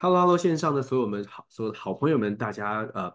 Hello，Hello，线上的所有们好，所有的好朋友们，大家呃，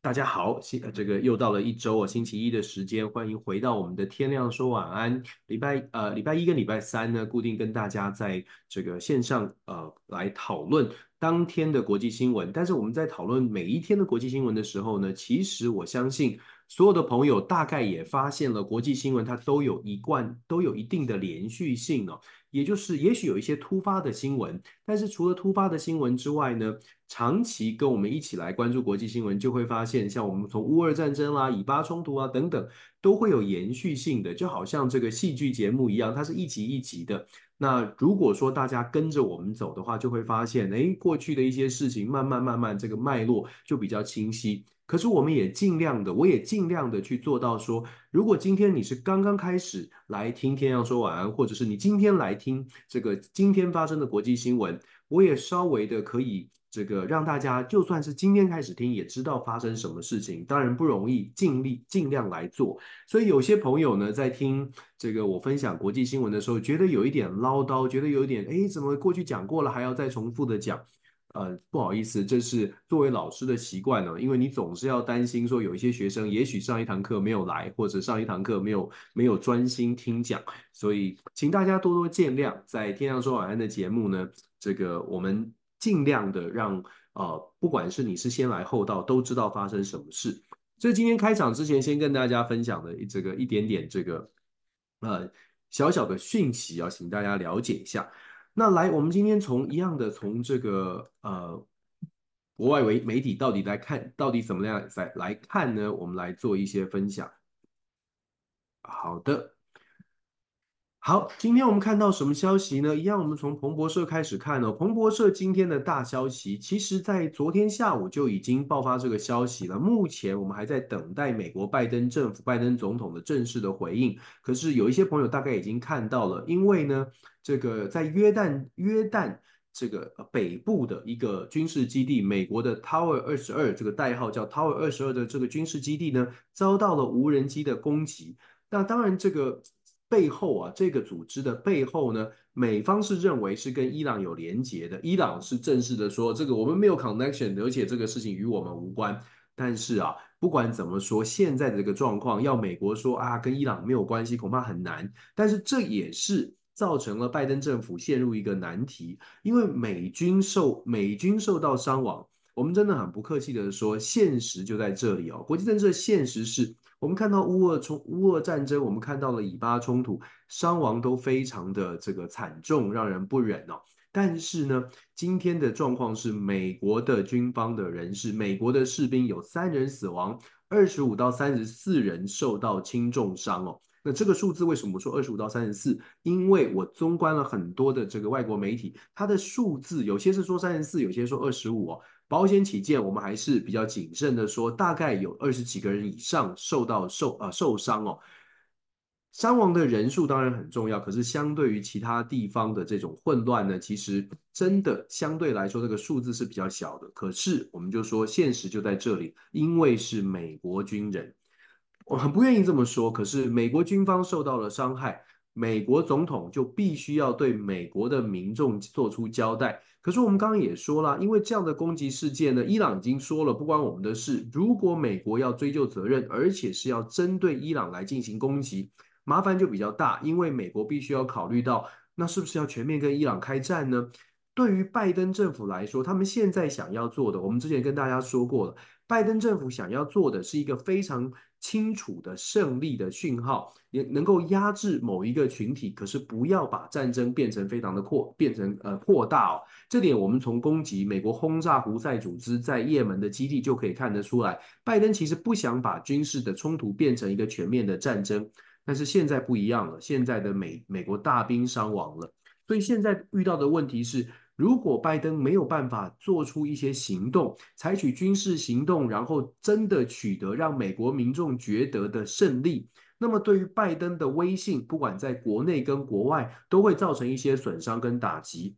大家好，星这个又到了一周哦，星期一的时间，欢迎回到我们的天亮说晚安。礼拜呃礼拜一跟礼拜三呢，固定跟大家在这个线上呃来讨论当天的国际新闻。但是我们在讨论每一天的国际新闻的时候呢，其实我相信所有的朋友大概也发现了，国际新闻它都有一贯都有一定的连续性哦。也就是，也许有一些突发的新闻，但是除了突发的新闻之外呢，长期跟我们一起来关注国际新闻，就会发现，像我们从乌俄战争啦、以巴冲突啊等等，都会有延续性的，就好像这个戏剧节目一样，它是一集一集的。那如果说大家跟着我们走的话，就会发现，诶，过去的一些事情，慢慢慢慢，这个脉络就比较清晰。可是我们也尽量的，我也尽量的去做到说，如果今天你是刚刚开始来听天亮说晚安，或者是你今天来听这个今天发生的国际新闻，我也稍微的可以这个让大家，就算是今天开始听，也知道发生什么事情。当然不容易，尽力尽量来做。所以有些朋友呢，在听这个我分享国际新闻的时候，觉得有一点唠叨，觉得有一点，哎，怎么过去讲过了，还要再重复的讲？呃，不好意思，这是作为老师的习惯呢，因为你总是要担心说有一些学生也许上一堂课没有来，或者上一堂课没有没有专心听讲，所以请大家多多见谅。在天亮说晚安的节目呢，这个我们尽量的让呃，不管是你是先来后到，都知道发生什么事。所以今天开场之前，先跟大家分享的这个一点点这个呃小小的讯息啊，请大家了解一下。那来，我们今天从一样的从这个呃国外媒媒体到底来看，到底怎么样来来看呢？我们来做一些分享。好的。好，今天我们看到什么消息呢？一样，我们从彭博社开始看哦。彭博社今天的大消息，其实在昨天下午就已经爆发这个消息了。目前我们还在等待美国拜登政府、拜登总统的正式的回应。可是有一些朋友大概已经看到了，因为呢，这个在约旦约旦这个北部的一个军事基地，美国的 Tower 二十二这个代号叫 Tower 二十二的这个军事基地呢，遭到了无人机的攻击。那当然这个。背后啊，这个组织的背后呢，美方是认为是跟伊朗有连结的。伊朗是正式的说，这个我们没有 connection，而且这个事情与我们无关。但是啊，不管怎么说，现在的这个状况，要美国说啊，跟伊朗没有关系，恐怕很难。但是这也是造成了拜登政府陷入一个难题，因为美军受美军受到伤亡，我们真的很不客气的说，现实就在这里哦。国际政治的现实是。我们看到乌俄冲乌俄战争，我们看到了以巴冲突，伤亡都非常的这个惨重，让人不忍哦。但是呢，今天的状况是，美国的军方的人士，美国的士兵有三人死亡，二十五到三十四人受到轻重伤哦。那这个数字为什么说二十五到三十四？因为我综观了很多的这个外国媒体，它的数字有些是说三十四，有些说二十五哦。保险起见，我们还是比较谨慎的说，大概有二十几个人以上受到受呃受伤哦。伤亡的人数当然很重要，可是相对于其他地方的这种混乱呢，其实真的相对来说这个数字是比较小的。可是我们就说现实就在这里，因为是美国军人，我很不愿意这么说，可是美国军方受到了伤害。美国总统就必须要对美国的民众做出交代。可是我们刚刚也说了，因为这样的攻击事件呢，伊朗已经说了不关我们的事。如果美国要追究责任，而且是要针对伊朗来进行攻击，麻烦就比较大。因为美国必须要考虑到，那是不是要全面跟伊朗开战呢？对于拜登政府来说，他们现在想要做的，我们之前跟大家说过了，拜登政府想要做的是一个非常。清楚的胜利的讯号，也能够压制某一个群体，可是不要把战争变成非常的扩，变成呃扩大哦。这点我们从攻击美国轰炸胡塞组织在也门的基地就可以看得出来。拜登其实不想把军事的冲突变成一个全面的战争，但是现在不一样了，现在的美美国大兵伤亡了，所以现在遇到的问题是。如果拜登没有办法做出一些行动，采取军事行动，然后真的取得让美国民众觉得的胜利，那么对于拜登的威信，不管在国内跟国外，都会造成一些损伤跟打击。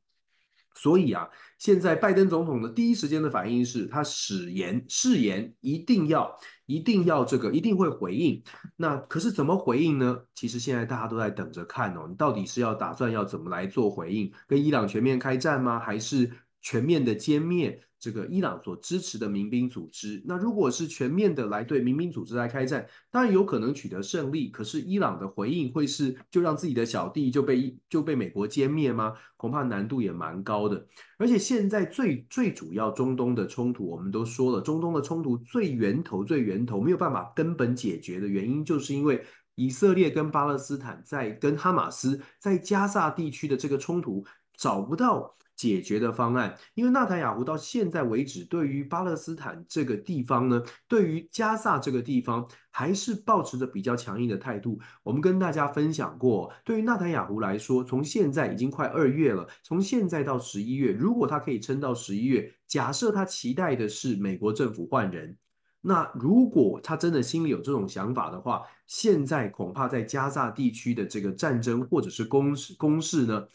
所以啊，现在拜登总统的第一时间的反应是他誓言誓言一定要一定要这个一定会回应。那可是怎么回应呢？其实现在大家都在等着看哦，你到底是要打算要怎么来做回应？跟伊朗全面开战吗？还是全面的歼灭这个伊朗所支持的民兵组织。那如果是全面的来对民兵组织来开战，当然有可能取得胜利。可是伊朗的回应会是就让自己的小弟就被就被美国歼灭吗？恐怕难度也蛮高的。而且现在最最主要中东的冲突，我们都说了，中东的冲突最源头最源头没有办法根本解决的原因，就是因为。以色列跟巴勒斯坦在跟哈马斯在加萨地区的这个冲突找不到解决的方案，因为纳坦雅胡到现在为止，对于巴勒斯坦这个地方呢，对于加萨这个地方，还是抱持着比较强硬的态度。我们跟大家分享过，对于纳坦雅胡来说，从现在已经快二月了，从现在到十一月，如果他可以撑到十一月，假设他期待的是美国政府换人。那如果他真的心里有这种想法的话，现在恐怕在加萨地区的这个战争或者是攻势攻势呢，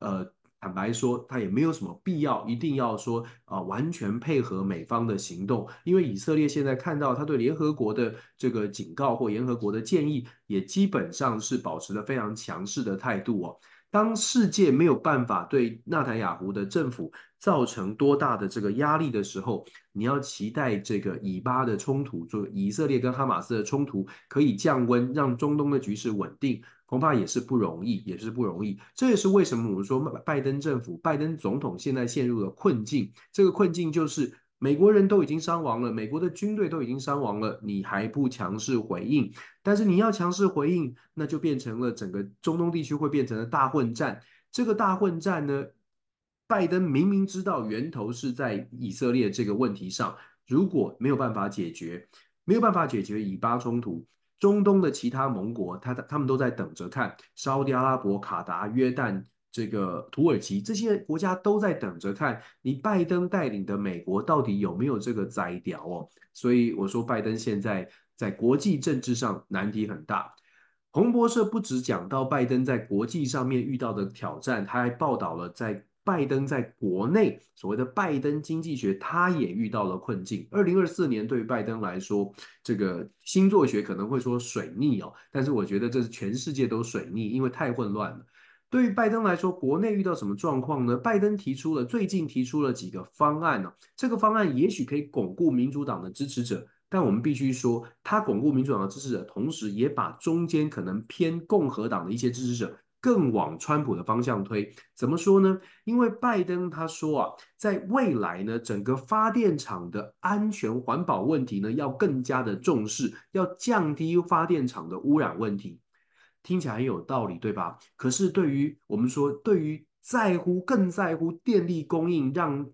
呃，坦白说，他也没有什么必要一定要说啊、完全配合美方的行动，因为以色列现在看到他对联合国的这个警告或联合国的建议，也基本上是保持了非常强势的态度哦。当世界没有办法对纳坦雅胡的政府造成多大的这个压力的时候，你要期待这个以巴的冲突，就以色列跟哈马斯的冲突可以降温，让中东的局势稳定，恐怕也是不容易，也是不容易。这也是为什么我们说拜登政府、拜登总统现在陷入了困境。这个困境就是。美国人都已经伤亡了，美国的军队都已经伤亡了，你还不强势回应？但是你要强势回应，那就变成了整个中东地区会变成了大混战。这个大混战呢，拜登明明知道源头是在以色列这个问题上，如果没有办法解决，没有办法解决以巴冲突，中东的其他盟国，他他们都在等着看，沙乌地阿拉伯、卡达、约旦。这个土耳其这些国家都在等着看你拜登带领的美国到底有没有这个摘掉哦，所以我说拜登现在在国际政治上难题很大。彭博社不只讲到拜登在国际上面遇到的挑战，他还报道了在拜登在国内所谓的拜登经济学，他也遇到了困境。二零二四年对于拜登来说，这个星座学可能会说水逆哦，但是我觉得这是全世界都水逆，因为太混乱了。对于拜登来说，国内遇到什么状况呢？拜登提出了最近提出了几个方案呢、这个方案也许可以巩固民主党的支持者，但我们必须说，他巩固民主党的支持者，同时也把中间可能偏共和党的一些支持者更往川普的方向推。怎么说呢？因为拜登他说啊，在未来呢，整个发电厂的安全环保问题呢，要更加的重视，要降低发电厂的污染问题。听起来很有道理，对吧？可是对于我们说，对于在乎更在乎电力供应，让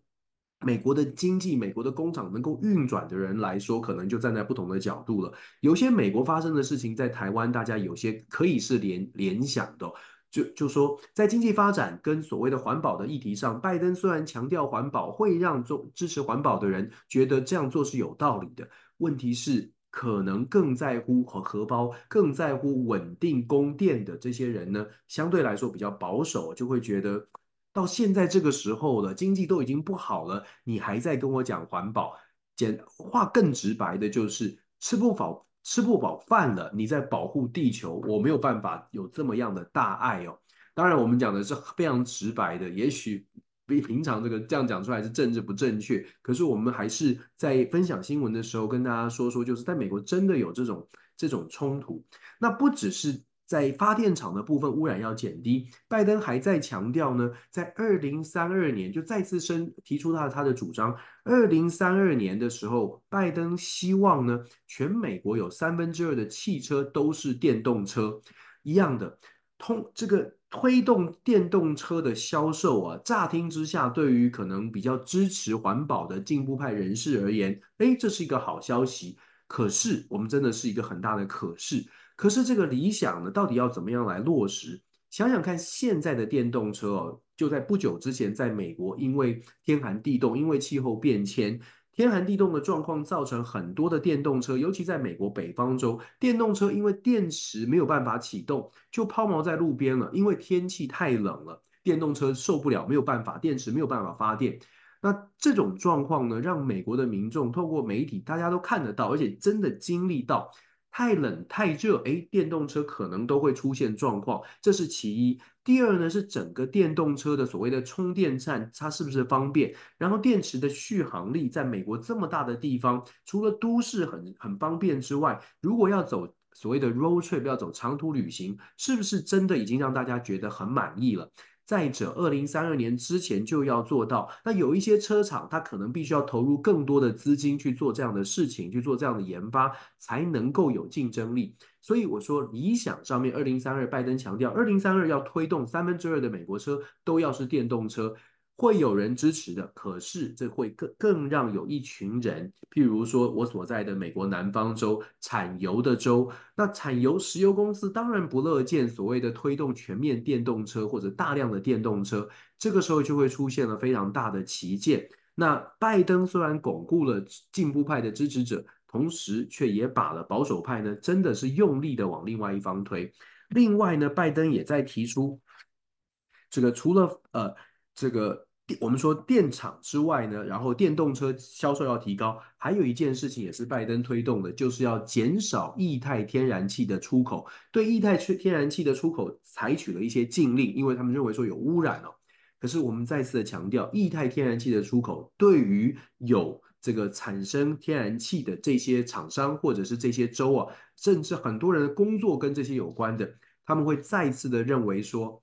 美国的经济、美国的工厂能够运转的人来说，可能就站在不同的角度了。有些美国发生的事情，在台湾大家有些可以是联联想的，就就说在经济发展跟所谓的环保的议题上，拜登虽然强调环保，会让做支持环保的人觉得这样做是有道理的。问题是。可能更在乎和荷包，更在乎稳定供电的这些人呢，相对来说比较保守，就会觉得到现在这个时候了，经济都已经不好了，你还在跟我讲环保？简话更直白的就是吃不饱吃不饱饭了，你在保护地球，我没有办法有这么样的大爱哦。当然，我们讲的是非常直白的，也许。比平常这个这样讲出来是政治不正确，可是我们还是在分享新闻的时候跟大家说说，就是在美国真的有这种这种冲突。那不只是在发电厂的部分污染要减低，拜登还在强调呢，在二零三二年就再次申提出他的他的主张。二零三二年的时候，拜登希望呢，全美国有三分之二的汽车都是电动车，一样的通这个。推动电动车的销售啊，乍听之下，对于可能比较支持环保的进步派人士而言，诶，这是一个好消息。可是，我们真的是一个很大的可是。可是，这个理想呢，到底要怎么样来落实？想想看，现在的电动车哦，就在不久之前，在美国，因为天寒地冻，因为气候变迁。天寒地冻的状况造成很多的电动车，尤其在美国北方州，电动车因为电池没有办法启动，就抛锚在路边了。因为天气太冷了，电动车受不了，没有办法，电池没有办法发电。那这种状况呢，让美国的民众透过媒体，大家都看得到，而且真的经历到太冷太热，诶，电动车可能都会出现状况，这是其一。第二呢是整个电动车的所谓的充电站，它是不是方便？然后电池的续航力，在美国这么大的地方，除了都市很很方便之外，如果要走所谓的 road trip，要走长途旅行，是不是真的已经让大家觉得很满意了？再者，二零三二年之前就要做到。那有一些车厂，它可能必须要投入更多的资金去做这样的事情，去做这样的研发，才能够有竞争力。所以我说，理想上面，二零三二，拜登强调，二零三二要推动三分之二的美国车都要是电动车。会有人支持的，可是这会更更让有一群人，譬如说我所在的美国南方州产油的州，那产油石油公司当然不乐见所谓的推动全面电动车或者大量的电动车，这个时候就会出现了非常大的旗舰。那拜登虽然巩固了进步派的支持者，同时却也把了保守派呢，真的是用力的往另外一方推。另外呢，拜登也在提出这个除了呃。这个我们说电厂之外呢，然后电动车销售要提高，还有一件事情也是拜登推动的，就是要减少液态天然气的出口。对液态天然气的出口采取了一些禁令，因为他们认为说有污染哦。可是我们再次的强调，液态天然气的出口对于有这个产生天然气的这些厂商或者是这些州啊，甚至很多人的工作跟这些有关的，他们会再次的认为说。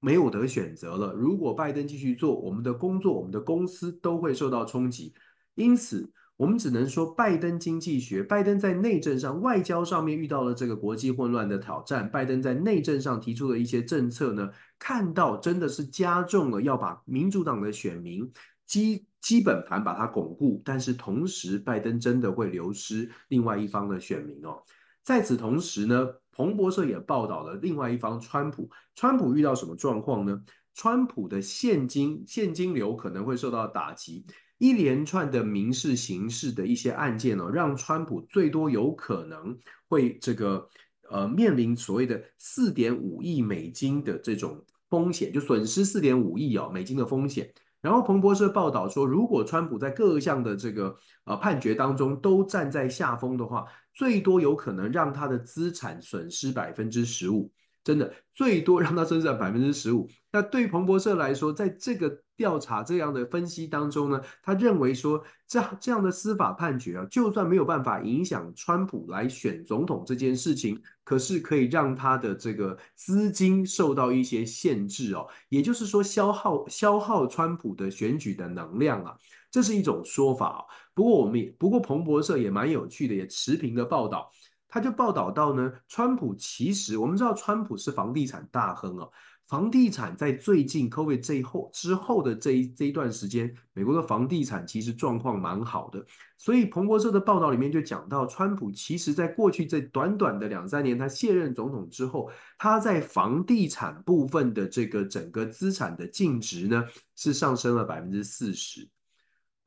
没有得选择了。如果拜登继续做，我们的工作、我们的公司都会受到冲击。因此，我们只能说，拜登经济学，拜登在内政上、外交上面遇到了这个国际混乱的挑战。拜登在内政上提出的一些政策呢，看到真的是加重了要把民主党的选民基基本盘把它巩固，但是同时，拜登真的会流失另外一方的选民哦。在此同时呢。彭博社也报道了另外一方，川普。川普遇到什么状况呢？川普的现金现金流可能会受到打击，一连串的民事、刑事的一些案件呢、哦，让川普最多有可能会这个呃面临所谓的四点五亿美金的这种风险，就损失四点五亿哦美金的风险。然后彭博社报道说，如果川普在各项的这个呃判决当中都站在下风的话，最多有可能让他的资产损失百分之十五，真的最多让他增长百分之十五。那对于彭博社来说，在这个调查这样的分析当中呢，他认为说，这样这样的司法判决啊，就算没有办法影响川普来选总统这件事情，可是可以让他的这个资金受到一些限制哦，也就是说消耗消耗川普的选举的能量啊。这是一种说法，不过我们也不过彭博社也蛮有趣的，也持平的报道，他就报道到呢，川普其实我们知道川普是房地产大亨啊，房地产在最近 COVID 最后之后的这一这一段时间，美国的房地产其实状况蛮好的，所以彭博社的报道里面就讲到，川普其实在过去这短短的两三年，他卸任总统之后，他在房地产部分的这个整个资产的净值呢，是上升了百分之四十。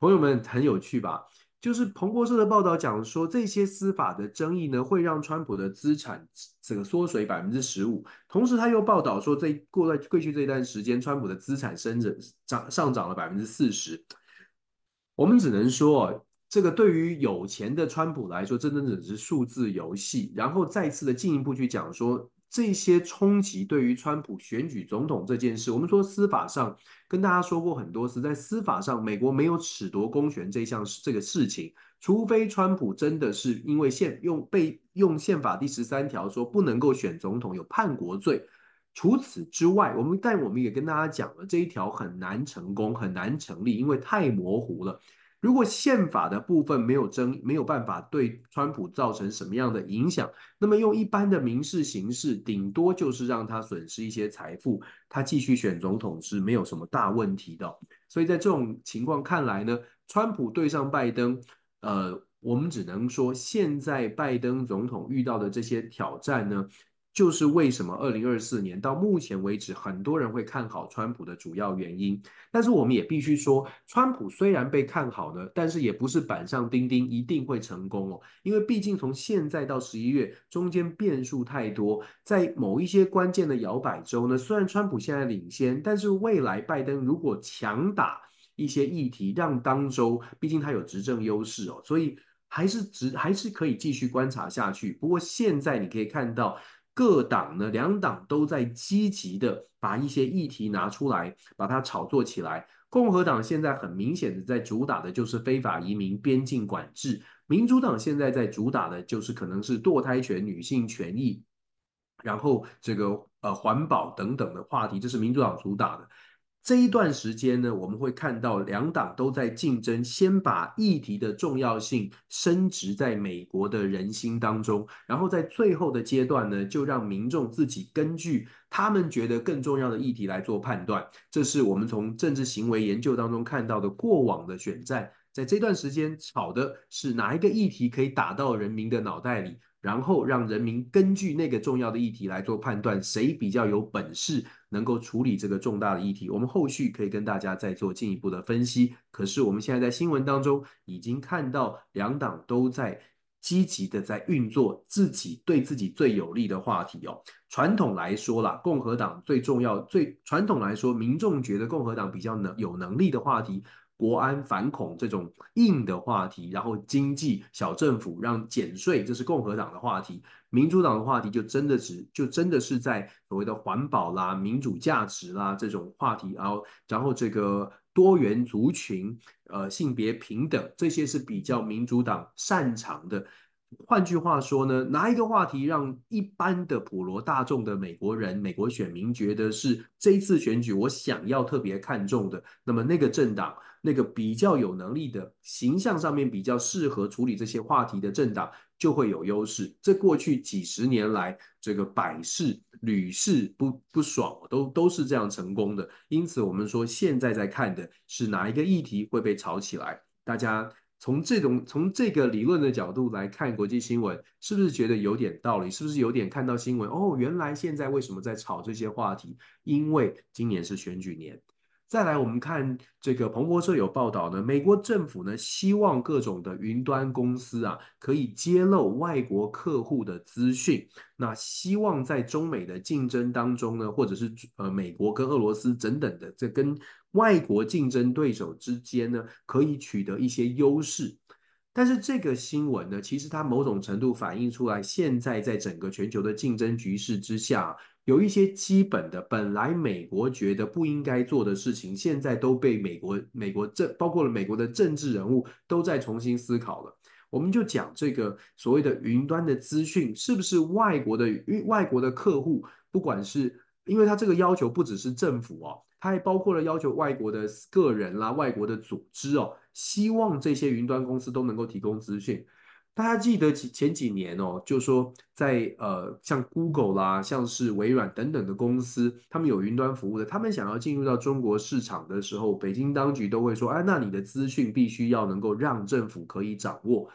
朋友们很有趣吧？就是彭博社的报道讲说，这些司法的争议呢，会让川普的资产这个缩水百分之十五。同时，他又报道说，这过在过去这一段时间，川普的资产升涨涨上涨了百分之四十。我们只能说，这个对于有钱的川普来说，真的只是数字游戏。然后再次的进一步去讲说。这些冲击对于川普选举总统这件事，我们说司法上跟大家说过很多次，在司法上，美国没有褫夺公权这项这个事情，除非川普真的是因为宪用被用宪法第十三条说不能够选总统有叛国罪，除此之外，我们但我们也跟大家讲了，这一条很难成功，很难成立，因为太模糊了。如果宪法的部分没有争，没有办法对川普造成什么样的影响，那么用一般的民事形式，顶多就是让他损失一些财富，他继续选总统是没有什么大问题的。所以在这种情况看来呢，川普对上拜登，呃，我们只能说现在拜登总统遇到的这些挑战呢。就是为什么二零二四年到目前为止，很多人会看好川普的主要原因。但是我们也必须说，川普虽然被看好呢，但是也不是板上钉钉一定会成功哦。因为毕竟从现在到十一月中间变数太多，在某一些关键的摇摆州呢，虽然川普现在领先，但是未来拜登如果强打一些议题，让当州，毕竟他有执政优势哦，所以还是值还是可以继续观察下去。不过现在你可以看到。各党呢，两党都在积极的把一些议题拿出来，把它炒作起来。共和党现在很明显的在主打的就是非法移民、边境管制；民主党现在在主打的就是可能是堕胎权、女性权益，然后这个呃环保等等的话题，这是民主党主打的。这一段时间呢，我们会看到两党都在竞争，先把议题的重要性升值在美国的人心当中，然后在最后的阶段呢，就让民众自己根据他们觉得更重要的议题来做判断。这是我们从政治行为研究当中看到的过往的选战，在这段时间炒的是哪一个议题可以打到人民的脑袋里。然后让人民根据那个重要的议题来做判断，谁比较有本事能够处理这个重大的议题。我们后续可以跟大家再做进一步的分析。可是我们现在在新闻当中已经看到，两党都在积极的在运作自己对自己最有利的话题哦。传统来说啦，共和党最重要、最传统来说，民众觉得共和党比较能有能力的话题。国安反恐这种硬的话题，然后经济小政府让减税，这是共和党的话题。民主党的话题就真的只就真的是在所谓的环保啦、民主价值啦这种话题，然后然后这个多元族群、呃性别平等这些是比较民主党擅长的。换句话说呢，哪一个话题让一般的普罗大众的美国人、美国选民觉得是这一次选举我想要特别看重的？那么那个政党，那个比较有能力的形象上面比较适合处理这些话题的政党就会有优势。这过去几十年来，这个百试屡试不不爽，都都是这样成功的。因此，我们说现在在看的是哪一个议题会被炒起来，大家。从这种从这个理论的角度来看国际新闻，是不是觉得有点道理？是不是有点看到新闻？哦，原来现在为什么在炒这些话题？因为今年是选举年。再来，我们看这个彭博社有报道呢，美国政府呢希望各种的云端公司啊可以揭露外国客户的资讯，那希望在中美的竞争当中呢，或者是呃美国跟俄罗斯等等的这跟外国竞争对手之间呢，可以取得一些优势。但是这个新闻呢，其实它某种程度反映出来，现在在整个全球的竞争局势之下。有一些基本的，本来美国觉得不应该做的事情，现在都被美国、美国政，包括了美国的政治人物都在重新思考了。我们就讲这个所谓的云端的资讯，是不是外国的外国的客户，不管是因为他这个要求不只是政府哦，它还包括了要求外国的个人啦、外国的组织哦，希望这些云端公司都能够提供资讯。大家记得前前几年哦，就说在呃像 Google 啦，像是微软等等的公司，他们有云端服务的，他们想要进入到中国市场的时候，北京当局都会说，哎，那你的资讯必须要能够让政府可以掌握。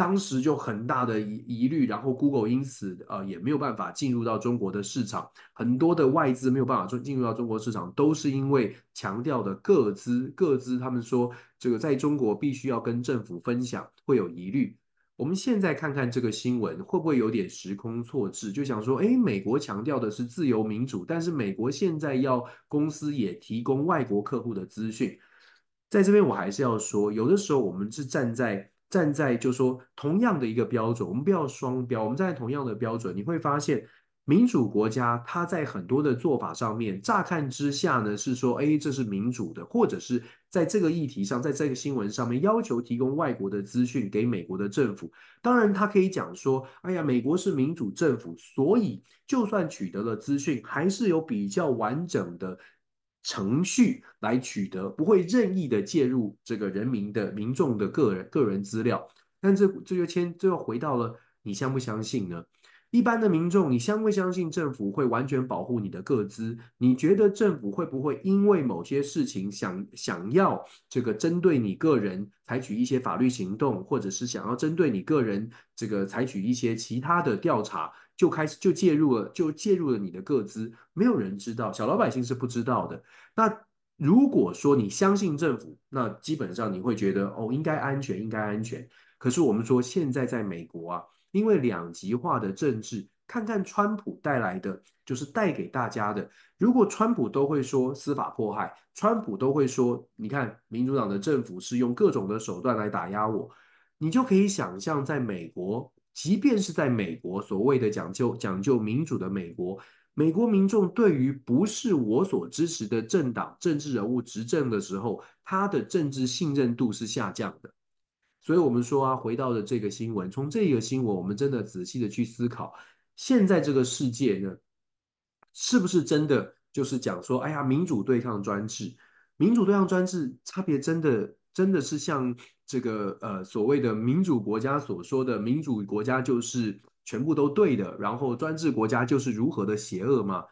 当时就很大的疑疑虑，然后 Google 因此呃也没有办法进入到中国的市场，很多的外资没有办法进进入到中国市场，都是因为强调的各资各资，他们说这个在中国必须要跟政府分享，会有疑虑。我们现在看看这个新闻，会不会有点时空错置？就想说，哎，美国强调的是自由民主，但是美国现在要公司也提供外国客户的资讯。在这边，我还是要说，有的时候我们是站在站在，就说同样的一个标准，我们不要双标，我们站在同样的标准，你会发现。民主国家，它在很多的做法上面，乍看之下呢是说，哎，这是民主的，或者是在这个议题上，在这个新闻上面要求提供外国的资讯给美国的政府。当然，他可以讲说，哎呀，美国是民主政府，所以就算取得了资讯，还是有比较完整的程序来取得，不会任意的介入这个人民的民众的个人个人资料。但这这就牵，最后回到了你相不相信呢？一般的民众，你相不相信政府会完全保护你的个资？你觉得政府会不会因为某些事情想想要这个针对你个人采取一些法律行动，或者是想要针对你个人这个采取一些其他的调查，就开始就介入了，就介入了你的个资？没有人知道，小老百姓是不知道的。那如果说你相信政府，那基本上你会觉得哦，应该安全，应该安全。可是我们说现在在美国啊。因为两极化的政治，看看川普带来的，就是带给大家的。如果川普都会说司法迫害，川普都会说，你看民主党的政府是用各种的手段来打压我，你就可以想象，在美国即便是在美国，所谓的讲究讲究民主的美国，美国民众对于不是我所支持的政党、政治人物执政的时候，他的政治信任度是下降的。所以，我们说啊，回到了这个新闻，从这个新闻，我们真的仔细的去思考，现在这个世界呢，是不是真的就是讲说，哎呀，民主对抗专制，民主对抗专制，差别真的真的是像这个呃所谓的民主国家所说的，民主国家就是全部都对的，然后专制国家就是如何的邪恶吗？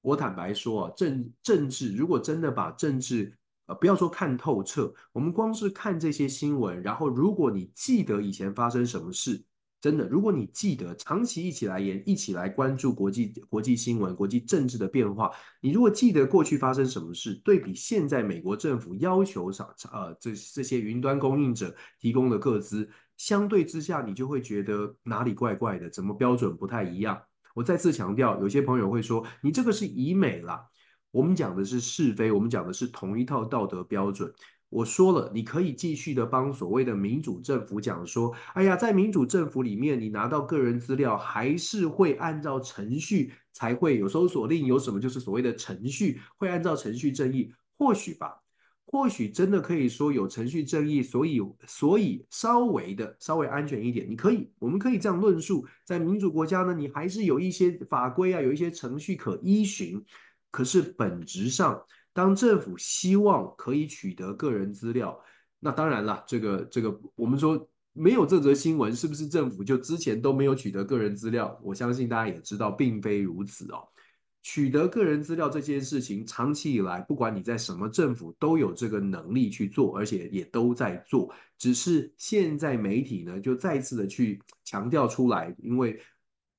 我坦白说啊，政政治如果真的把政治呃，不要说看透彻，我们光是看这些新闻，然后如果你记得以前发生什么事，真的，如果你记得长期一起来演，一起来关注国际国际新闻、国际政治的变化，你如果记得过去发生什么事，对比现在美国政府要求上呃这这些云端供应者提供的个资，相对之下，你就会觉得哪里怪怪的，怎么标准不太一样？我再次强调，有些朋友会说，你这个是以美啦。我们讲的是是非，我们讲的是同一套道德标准。我说了，你可以继续的帮所谓的民主政府讲说，哎呀，在民主政府里面，你拿到个人资料还是会按照程序才会有搜索令，有什么就是所谓的程序会按照程序正义，或许吧，或许真的可以说有程序正义，所以所以稍微的稍微安全一点，你可以，我们可以这样论述，在民主国家呢，你还是有一些法规啊，有一些程序可依循。可是本质上，当政府希望可以取得个人资料，那当然了，这个这个，我们说没有这则新闻，是不是政府就之前都没有取得个人资料？我相信大家也知道，并非如此哦。取得个人资料这件事情，长期以来，不管你在什么政府，都有这个能力去做，而且也都在做。只是现在媒体呢，就再次的去强调出来，因为。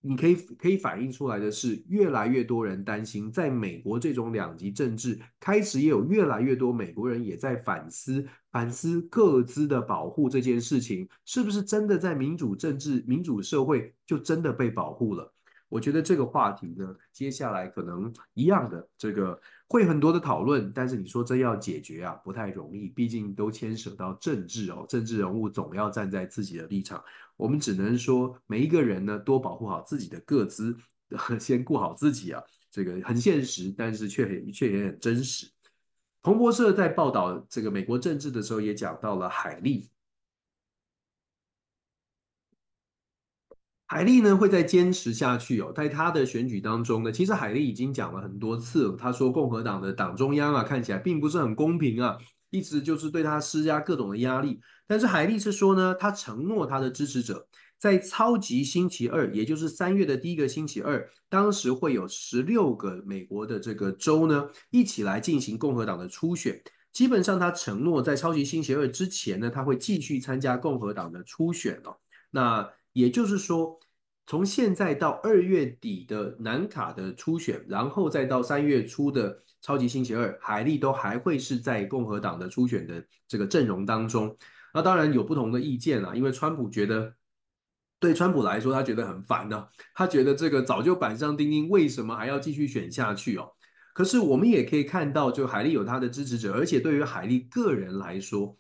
你可以可以反映出来的是，越来越多人担心，在美国这种两极政治，开始也有越来越多美国人也在反思反思各自的保护这件事情，是不是真的在民主政治、民主社会就真的被保护了？我觉得这个话题呢，接下来可能一样的这个会很多的讨论，但是你说真要解决啊，不太容易，毕竟都牵涉到政治哦，政治人物总要站在自己的立场，我们只能说每一个人呢，多保护好自己的个资，先顾好自己啊，这个很现实，但是却很却也很真实。彭博社在报道这个美国政治的时候，也讲到了海利。海莉呢会再坚持下去哦，在他的选举当中呢，其实海莉已经讲了很多次了。他说共和党的党中央啊，看起来并不是很公平啊，一直就是对他施加各种的压力。但是海莉是说呢，他承诺他的支持者，在超级星期二，也就是三月的第一个星期二，当时会有十六个美国的这个州呢，一起来进行共和党的初选。基本上他承诺在超级星期二之前呢，他会继续参加共和党的初选哦。那也就是说，从现在到二月底的南卡的初选，然后再到三月初的超级星期二，海利都还会是在共和党的初选的这个阵容当中。那当然有不同的意见啦，因为川普觉得，对川普来说，他觉得很烦呢，他觉得这个早就板上钉钉，为什么还要继续选下去哦？可是我们也可以看到，就海利有他的支持者，而且对于海利个人来说。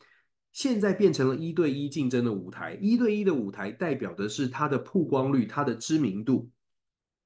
现在变成了一对一竞争的舞台，一对一的舞台代表的是他的曝光率、他的知名度、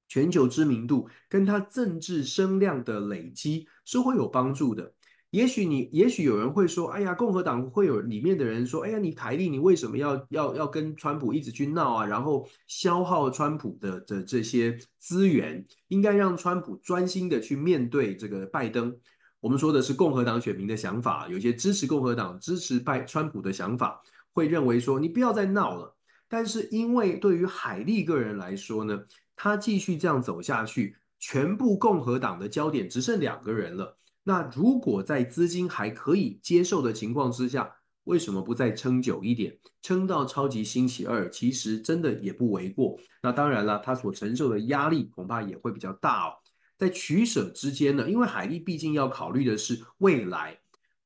全球知名度，跟他政治声量的累积是会有帮助的。也许你，也许有人会说：“哎呀，共和党会有里面的人说：‘哎呀，你海莉，你为什么要要要跟川普一直去闹啊？然后消耗川普的的这些资源，应该让川普专心的去面对这个拜登。’”我们说的是共和党选民的想法，有些支持共和党、支持拜川普的想法，会认为说你不要再闹了。但是因为对于海莉个人来说呢，他继续这样走下去，全部共和党的焦点只剩两个人了。那如果在资金还可以接受的情况之下，为什么不再撑久一点，撑到超级星期二？其实真的也不为过。那当然了，他所承受的压力恐怕也会比较大哦。在取舍之间呢，因为海莉毕竟要考虑的是未来，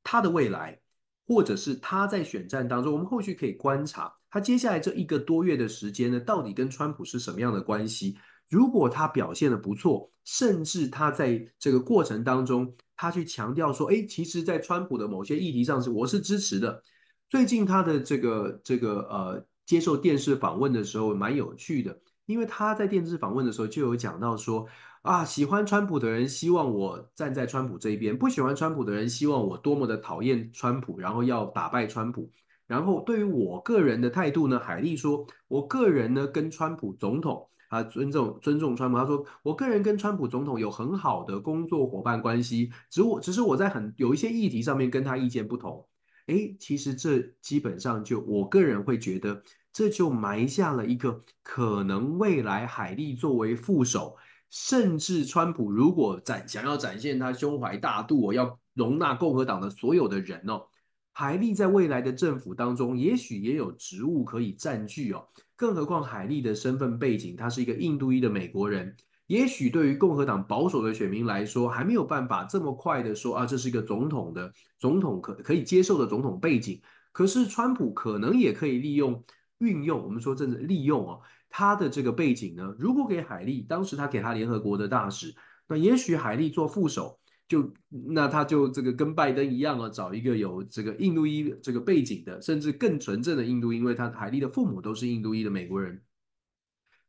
他的未来，或者是他在选战当中，我们后续可以观察他接下来这一个多月的时间呢，到底跟川普是什么样的关系？如果他表现得不错，甚至他在这个过程当中，他去强调说，哎，其实，在川普的某些议题上是我是支持的。最近他的这个这个呃接受电视访问的时候蛮有趣的，因为他在电视访问的时候就有讲到说啊，喜欢川普的人希望我站在川普这一边，不喜欢川普的人希望我多么的讨厌川普，然后要打败川普。然后对于我个人的态度呢，海莉说，我个人呢跟川普总统啊尊重尊重川普，他说我个人跟川普总统有很好的工作伙伴关系，只我只是我在很有一些议题上面跟他意见不同。诶，其实这基本上就我个人会觉得，这就埋下了一个可能未来海莉作为副手，甚至川普如果展想要展现他胸怀大度，我要容纳共和党的所有的人哦，海莉在未来的政府当中，也许也有职务可以占据哦。更何况海莉的身份背景，他是一个印度裔的美国人。也许对于共和党保守的选民来说，还没有办法这么快的说啊，这是一个总统的总统可可以接受的总统背景。可是川普可能也可以利用运用，我们说真的利用哦，他的这个背景呢，如果给海莉，当时他给他联合国的大使，那也许海莉做副手，就那他就这个跟拜登一样啊，找一个有这个印度裔这个背景的，甚至更纯正的印度，因为他海莉的父母都是印度裔的美国人。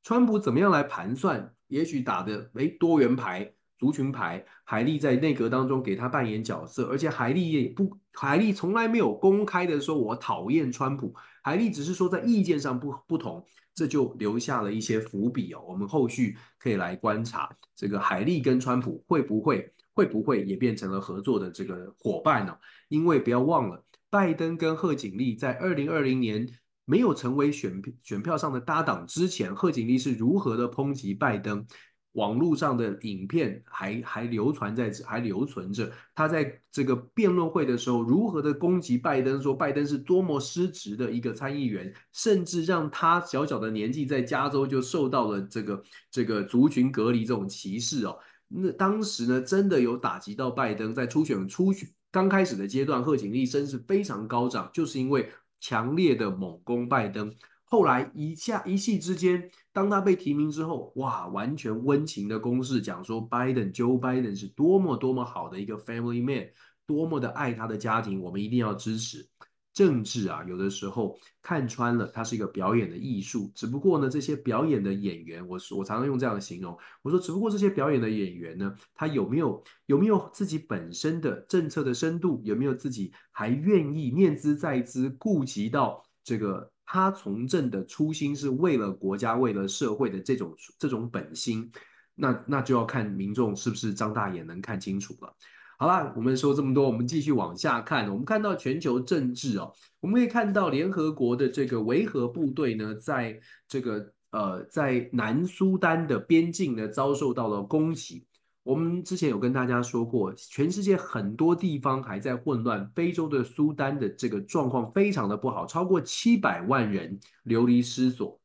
川普怎么样来盘算？也许打的诶多元牌、族群牌，海莉在内阁当中给他扮演角色，而且海莉也不，海莉从来没有公开的说我讨厌川普，海莉只是说在意见上不不同，这就留下了一些伏笔哦。我们后续可以来观察这个海利跟川普会不会会不会也变成了合作的这个伙伴呢？因为不要忘了，拜登跟贺锦丽在二零二零年。没有成为选票选票上的搭档之前，贺锦丽是如何的抨击拜登？网络上的影片还还流传在还留存着，他在这个辩论会的时候如何的攻击拜登，说拜登是多么失职的一个参议员，甚至让他小小的年纪在加州就受到了这个这个族群隔离这种歧视哦。那当时呢，真的有打击到拜登，在初选初选刚开始的阶段，贺锦丽声势非常高涨，就是因为。强烈的猛攻拜登，后来一下一夕之间，当他被提名之后，哇，完全温情的攻势，讲说拜登 Joe Biden 是多么多么好的一个 family man，多么的爱他的家庭，我们一定要支持。政治啊，有的时候看穿了，它是一个表演的艺术。只不过呢，这些表演的演员，我我常常用这样的形容，我说，只不过这些表演的演员呢，他有没有有没有自己本身的政策的深度，有没有自己还愿意念兹在兹，顾及到这个他从政的初心是为了国家、为了社会的这种这种本心，那那就要看民众是不是张大眼能看清楚了。好啦，我们说这么多，我们继续往下看。我们看到全球政治哦，我们可以看到联合国的这个维和部队呢，在这个呃，在南苏丹的边境呢，遭受到了攻击。我们之前有跟大家说过，全世界很多地方还在混乱，非洲的苏丹的这个状况非常的不好，超过七百万人流离失所。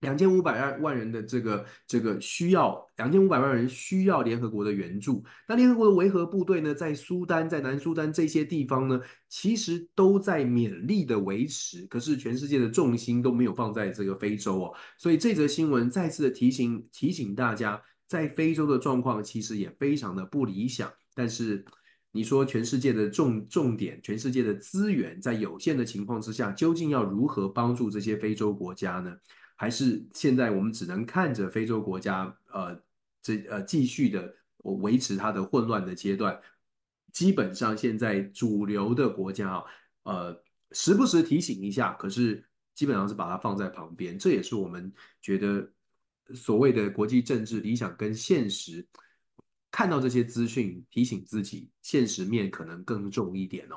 两千五百万万人的这个这个需要，两千五百万人需要联合国的援助。那联合国的维和部队呢，在苏丹、在南苏丹这些地方呢，其实都在勉力的维持。可是全世界的重心都没有放在这个非洲哦，所以这则新闻再次的提醒提醒大家，在非洲的状况其实也非常的不理想。但是你说全世界的重重点，全世界的资源在有限的情况之下，究竟要如何帮助这些非洲国家呢？还是现在我们只能看着非洲国家，呃，这呃继续的维持它的混乱的阶段。基本上现在主流的国家啊，呃，时不时提醒一下，可是基本上是把它放在旁边。这也是我们觉得所谓的国际政治理想跟现实，看到这些资讯，提醒自己，现实面可能更重一点哦。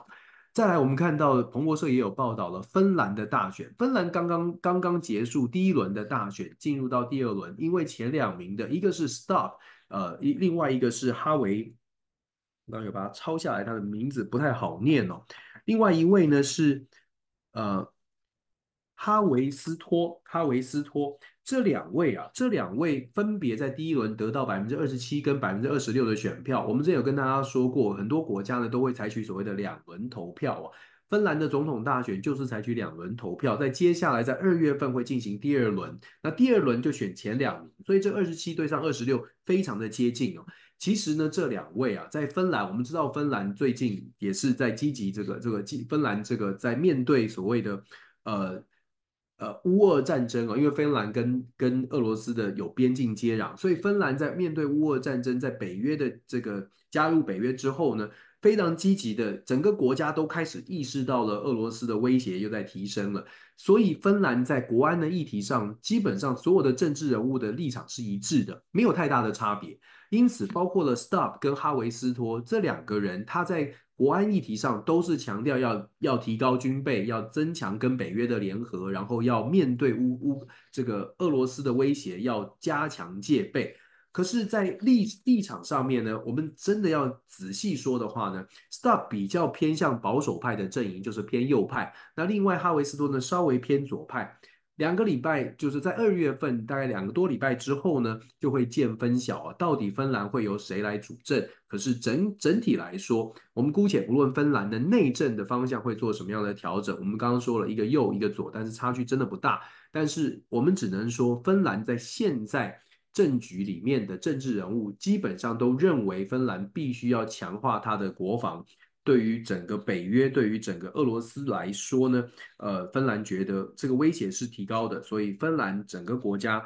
再来，我们看到彭博社也有报道了芬兰的大选。芬兰刚刚刚刚结束第一轮的大选，进入到第二轮，因为前两名的一个是 Stop，呃，一另外一个是哈维，刚刚有把它抄下来，他的名字不太好念哦。另外一位呢是呃哈维斯托，哈维斯托。这两位啊，这两位分别在第一轮得到百分之二十七跟百分之二十六的选票。我们之前有跟大家说过，很多国家呢都会采取所谓的两轮投票啊。芬兰的总统大选就是采取两轮投票，在接下来在二月份会进行第二轮，那第二轮就选前两名，所以这二十七对上二十六非常的接近哦。其实呢，这两位啊，在芬兰，我们知道芬兰最近也是在积极这个这个芬兰这个在面对所谓的呃。呃乌俄战争啊，因为芬兰跟跟俄罗斯的有边境接壤，所以芬兰在面对乌俄战争，在北约的这个加入北约之后呢，非常积极的，整个国家都开始意识到了俄罗斯的威胁又在提升了，所以芬兰在国安的议题上，基本上所有的政治人物的立场是一致的，没有太大的差别。因此，包括了 Stubb 跟哈维斯托这两个人，他在国安议题上都是强调要要提高军备，要增强跟北约的联合，然后要面对乌乌这个俄罗斯的威胁，要加强戒备。可是，在立立场上面呢，我们真的要仔细说的话呢，Stubb 比较偏向保守派的阵营，就是偏右派。那另外哈维斯托呢，稍微偏左派。两个礼拜，就是在二月份，大概两个多礼拜之后呢，就会见分晓啊。到底芬兰会由谁来主政？可是整整体来说，我们姑且不论芬兰的内政的方向会做什么样的调整。我们刚刚说了一个右一个左，但是差距真的不大。但是我们只能说，芬兰在现在政局里面的政治人物，基本上都认为芬兰必须要强化它的国防。对于整个北约，对于整个俄罗斯来说呢，呃，芬兰觉得这个威胁是提高的，所以芬兰整个国家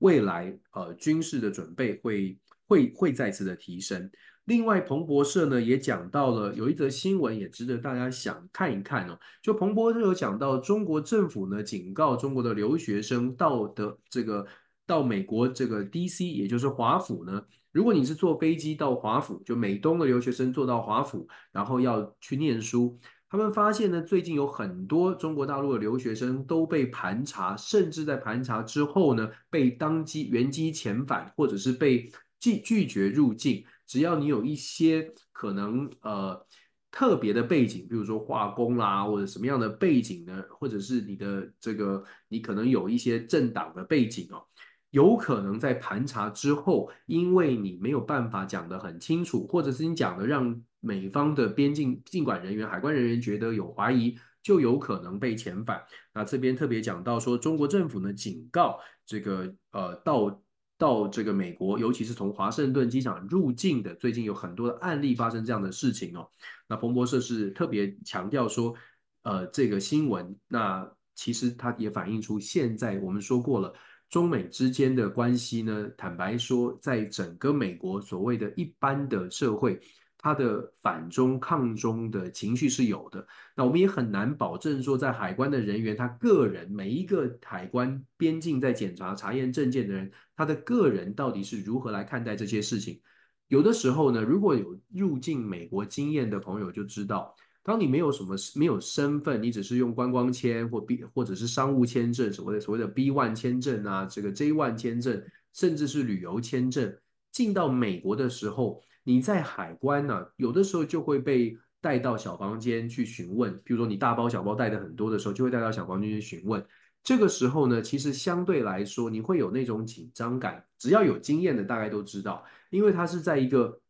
未来呃军事的准备会会会再次的提升。另外，彭博社呢也讲到了有一则新闻，也值得大家想看一看哦。就彭博社有讲到，中国政府呢警告中国的留学生到的这个到美国这个 DC，也就是华府呢。如果你是坐飞机到华府，就美东的留学生坐到华府，然后要去念书，他们发现呢，最近有很多中国大陆的留学生都被盘查，甚至在盘查之后呢，被当机原机遣返，或者是被拒拒绝入境。只要你有一些可能呃特别的背景，比如说化工啦，或者什么样的背景呢，或者是你的这个你可能有一些政党的背景哦。有可能在盘查之后，因为你没有办法讲得很清楚，或者是你讲的让美方的边境进管人员、海关人员觉得有怀疑，就有可能被遣返。那这边特别讲到说，中国政府呢警告这个呃到到这个美国，尤其是从华盛顿机场入境的，最近有很多的案例发生这样的事情哦。那彭博社是特别强调说，呃这个新闻，那其实它也反映出现在我们说过了。中美之间的关系呢，坦白说，在整个美国所谓的一般的社会，它的反中抗中的情绪是有的。那我们也很难保证说，在海关的人员，他个人每一个海关边境在检查查验证件的人，他的个人到底是如何来看待这些事情。有的时候呢，如果有入境美国经验的朋友就知道。当你没有什么没有身份，你只是用观光签或 B 或者是商务签证，所谓的所谓的 B one 签证啊，这个 J one 签证，甚至是旅游签证，进到美国的时候，你在海关呢、有的时候就会被带到小房间去询问，比如说你大包小包带的很多的时候，就会带到小房间去询问。这个时候呢，其实相对来说，你会有那种紧张感，只要有经验的大概都知道，因为它是在一个。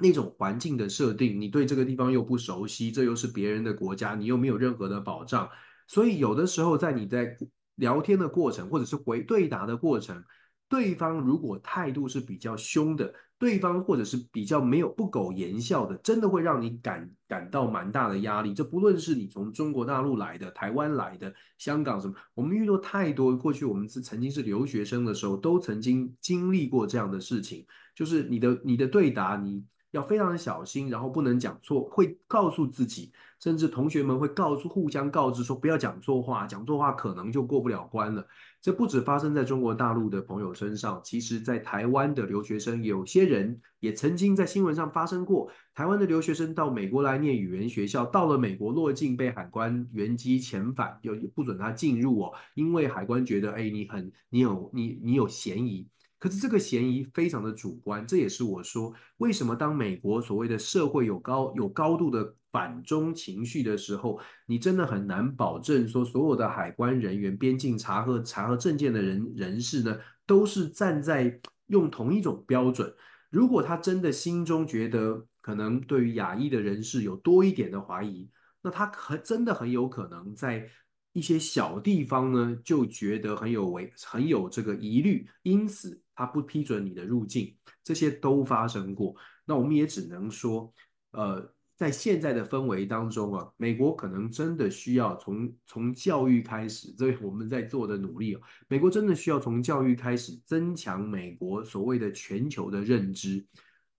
那种环境的设定，你对这个地方又不熟悉，这又是别人的国家，你又没有任何的保障，所以有的时候在你在聊天的过程，或者是回对答的过程，对方如果态度是比较凶的，对方或者是比较没有不苟言笑的，真的会让你感感到蛮大的压力。这不论是你从中国大陆来的、台湾来的、香港什么，我们遇到太多。过去我们是曾经是留学生的时候，都曾经经历过这样的事情，就是你的你的对答你。要非常的小心，然后不能讲错，会告诉自己，甚至同学们会告诉互相告知说不要讲错话，讲错话可能就过不了关了。这不止发生在中国大陆的朋友身上，其实在台湾的留学生，有些人也曾经在新闻上发生过。台湾的留学生到美国来念语言学校，到了美国落境被海关原机遣返，又不准他进入哦，因为海关觉得，哎，你很，你有，你你有嫌疑。可是这个嫌疑非常的主观，这也是我说为什么当美国所谓的社会有高有高度的反中情绪的时候，你真的很难保证说所有的海关人员、边境查核查核证件的人人士呢，都是站在用同一种标准。如果他真的心中觉得可能对于亚裔的人士有多一点的怀疑，那他可真的很有可能在。一些小地方呢，就觉得很有违，很有这个疑虑，因此他不批准你的入境，这些都发生过。那我们也只能说，呃，在现在的氛围当中啊，美国可能真的需要从从教育开始，这我们在做的努力啊，美国真的需要从教育开始增强美国所谓的全球的认知，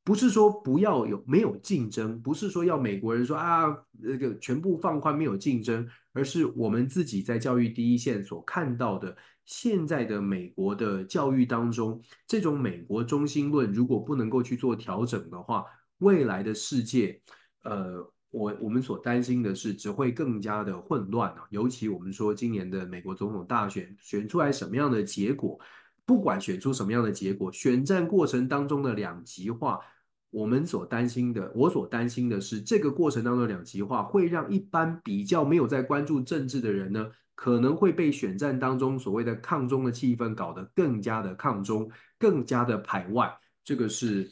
不是说不要有没有竞争，不是说要美国人说啊那个全部放宽没有竞争，而是我们自己在教育第一线所看到的，现在的美国的教育当中，这种美国中心论如果不能够去做调整的话，未来的世界。呃，我我们所担心的是，只会更加的混乱啊。尤其我们说，今年的美国总统大选选出来什么样的结果，不管选出什么样的结果，选战过程当中的两极化，我们所担心的，我所担心的是，这个过程当中的两极化会让一般比较没有在关注政治的人呢，可能会被选战当中所谓的抗中的气氛搞得更加的抗中，更加的排外。这个是。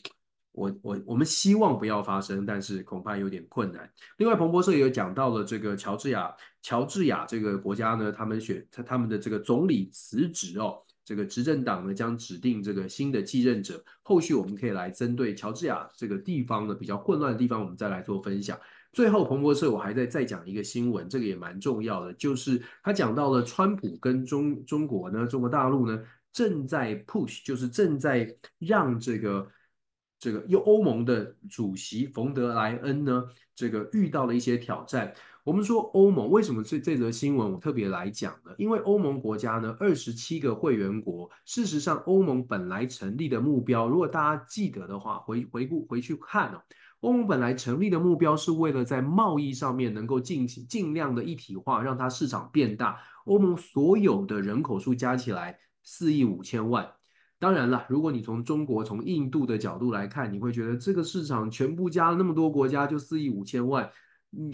我我我们希望不要发生，但是恐怕有点困难。另外，彭博社也有讲到了这个乔治亚，乔治亚这个国家呢，他们选他他们的这个总理辞职哦，这个执政党呢将指定这个新的继任者。后续我们可以来针对乔治亚这个地方呢比较混乱的地方，我们再来做分享。最后，彭博社我还在再讲一个新闻，这个也蛮重要的，就是他讲到了川普跟中中国呢，中国大陆呢正在 push，就是正在让这个。这个又欧盟的主席冯德莱恩呢，这个遇到了一些挑战。我们说欧盟为什么这这则新闻我特别来讲呢？因为欧盟国家呢，二十七个会员国，事实上欧盟本来成立的目标，如果大家记得的话，回回顾回去看哦，欧盟本来成立的目标是为了在贸易上面能够尽尽量的一体化，让它市场变大。欧盟所有的人口数加起来四亿五千万。当然了，如果你从中国、从印度的角度来看，你会觉得这个市场全部加了那么多国家，就四亿五千万，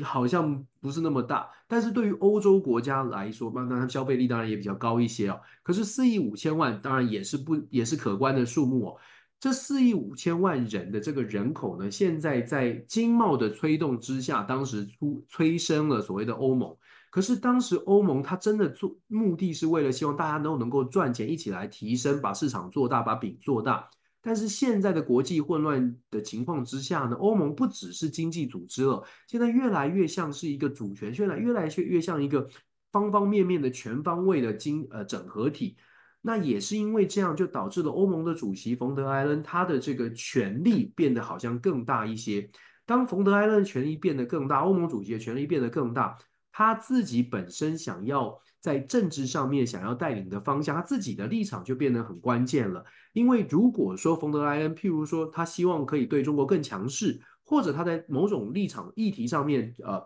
好像不是那么大。但是对于欧洲国家来说，那它消费力当然也比较高一些哦。可是四亿五千万当然也是不也是可观的数目哦。这四亿五千万人的这个人口呢，现在在经贸的推动之下，当时出催生了所谓的欧盟。可是当时欧盟它真的做目的是为了希望大家都能够赚钱，一起来提升，把市场做大，把饼做大。但是现在的国际混乱的情况之下呢，欧盟不只是经济组织了，现在越来越像是一个主权，越来越来越越像一个方方面面的全方位的经呃整合体。那也是因为这样，就导致了欧盟的主席冯德莱恩他的这个权力变得好像更大一些。当冯德莱恩权力变得更大，欧盟主席的权力变得更大。他自己本身想要在政治上面想要带领的方向，他自己的立场就变得很关键了。因为如果说冯德莱恩，譬如说他希望可以对中国更强势，或者他在某种立场议题上面，呃，